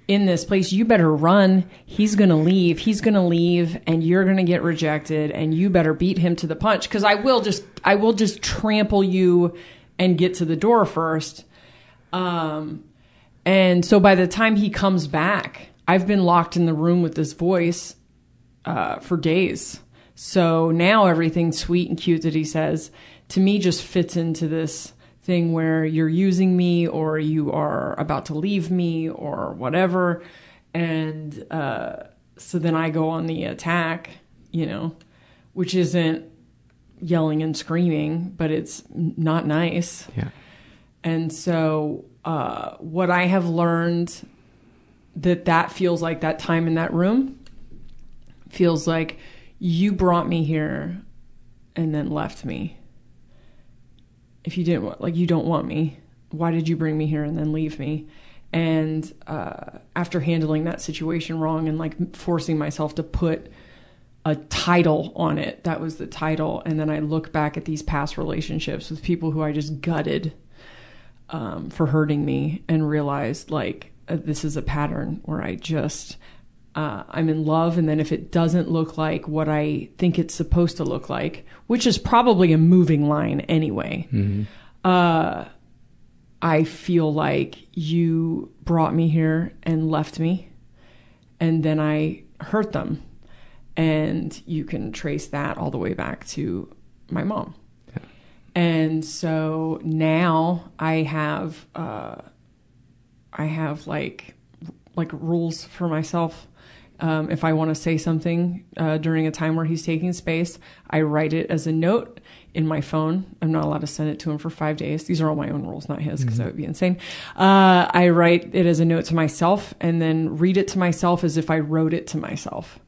in this place, you better run. He's going to leave. He's going to leave and you're going to get rejected and you better beat him to the punch cuz I will just I will just trample you and get to the door first. Um and so by the time he comes back, I've been locked in the room with this voice uh, for days. So now everything sweet and cute that he says to me just fits into this thing where you're using me or you are about to leave me or whatever. And uh, so then I go on the attack, you know, which isn't yelling and screaming, but it's not nice. Yeah. And so, uh, what I have learned that that feels like that time in that room feels like you brought me here and then left me. If you didn't want, like, you don't want me, why did you bring me here and then leave me? And uh, after handling that situation wrong and like forcing myself to put a title on it, that was the title. And then I look back at these past relationships with people who I just gutted um, for hurting me and realized like uh, this is a pattern where I just uh, I'm in love, and then if it doesn't look like what I think it's supposed to look like, which is probably a moving line anyway, uh, I feel like you brought me here and left me, and then I hurt them, and you can trace that all the way back to my mom. And so now I have uh, I have like like rules for myself. Um, if I want to say something uh, during a time where he's taking space, I write it as a note in my phone. I'm not allowed to send it to him for five days. These are all my own rules, not his, because that would be insane. Uh, I write it as a note to myself and then read it to myself as if I wrote it to myself,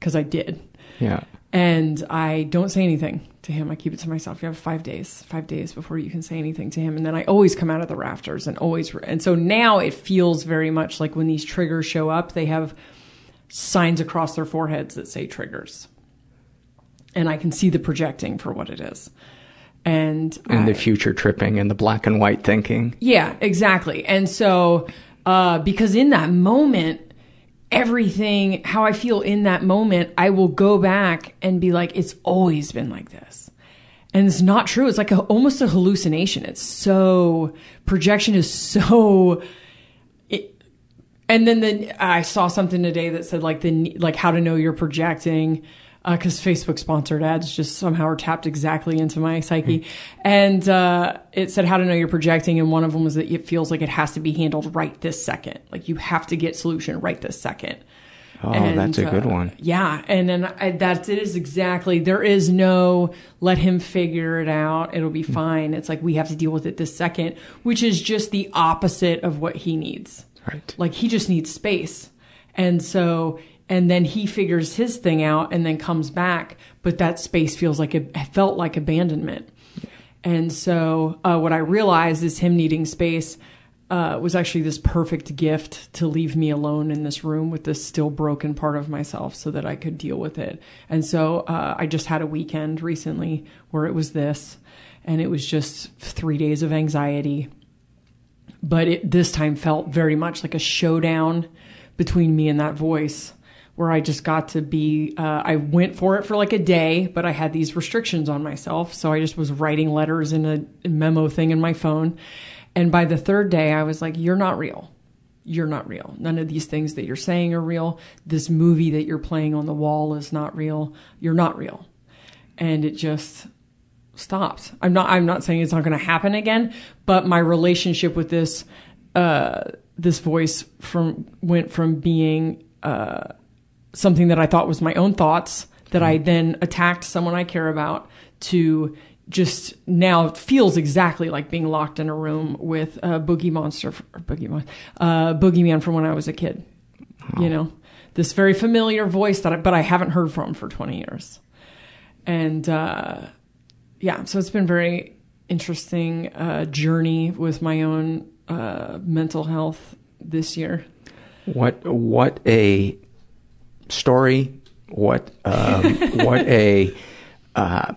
because I did Yeah. and I don't say anything to him. I keep it to myself. You have five days, five days before you can say anything to him, and then I always come out of the rafters and always. And so now it feels very much like when these triggers show up, they have signs across their foreheads that say triggers, and I can see the projecting for what it is. And And the future tripping and the black and white thinking. yeah, exactly. And so, uh, because in that moment, everything, how I feel in that moment, I will go back and be like, it's always been like this. And it's not true. It's like a, almost a hallucination. It's so, projection is so, and then the, I saw something today that said like the, like how to know you're projecting because Facebook sponsored ads just somehow are tapped exactly into my psyche. And uh, it said how to know you're projecting, and one of them was that it feels like it has to be handled right this second. Like you have to get solution right this second. Oh, that's a good uh, one. Yeah, and then I, that's it is exactly. There is no let him figure it out. It'll be fine. It's like we have to deal with it this second, which is just the opposite of what he needs. Right. Like he just needs space, and so and then he figures his thing out and then comes back, but that space feels like it felt like abandonment. And so uh, what I realized is him needing space uh, was actually this perfect gift to leave me alone in this room with this still broken part of myself so that I could deal with it. And so uh, I just had a weekend recently where it was this, and it was just three days of anxiety. But it this time felt very much like a showdown between me and that voice where I just got to be. Uh, I went for it for like a day, but I had these restrictions on myself. So I just was writing letters in a memo thing in my phone. And by the third day, I was like, You're not real. You're not real. None of these things that you're saying are real. This movie that you're playing on the wall is not real. You're not real. And it just stopped. I'm not I'm not saying it's not going to happen again, but my relationship with this uh this voice from went from being uh something that I thought was my own thoughts that I then attacked someone I care about to just now feels exactly like being locked in a room with a boogie monster or boogie mon- uh boogeyman from when I was a kid. You know, this very familiar voice that I, but I haven't heard from for 20 years. And uh yeah, so it's been very interesting uh journey with my own uh mental health this year. What what a story! What um, <laughs> what a uh,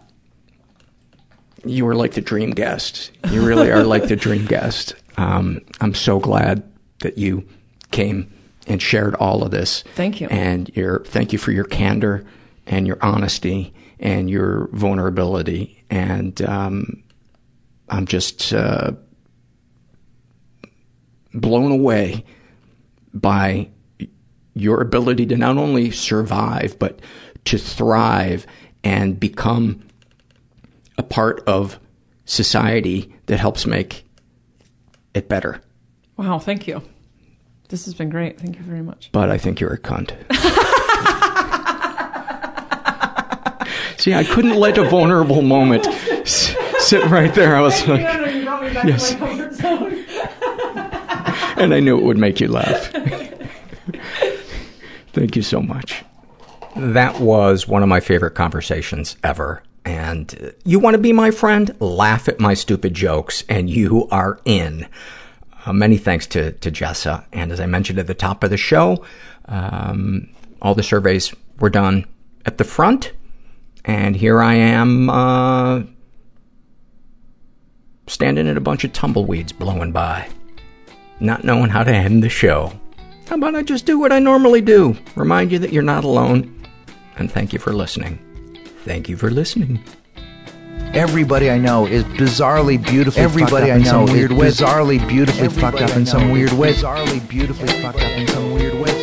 you were like the dream guest. You really are like the dream guest. Um, I'm so glad that you came and shared all of this. Thank you. And your thank you for your candor and your honesty and your vulnerability. And um, I'm just uh, blown away by your ability to not only survive, but to thrive and become a part of society that helps make it better. Wow, thank you. This has been great. Thank you very much. But I think you're a cunt. <laughs> See, I couldn't let a vulnerable moment s- sit right there. I was like, yes. <laughs> and I knew it would make you laugh. <laughs> Thank you so much. That was one of my favorite conversations ever. And uh, you want to be my friend? Laugh at my stupid jokes, and you are in. Uh, many thanks to, to Jessa. And as I mentioned at the top of the show, um, all the surveys were done at the front. And here I am, uh, standing in a bunch of tumbleweeds blowing by, not knowing how to end the show. How about I just do what I normally do? Remind you that you're not alone. And thank you for listening. Thank you for listening. Everybody I know is bizarrely beautifully Everybody fucked up I in some know weird is way. bizarrely beautifully Everybody fucked up I in some know weird is way. Bizarrely beautifully fucked up in some weird way. Bizarrely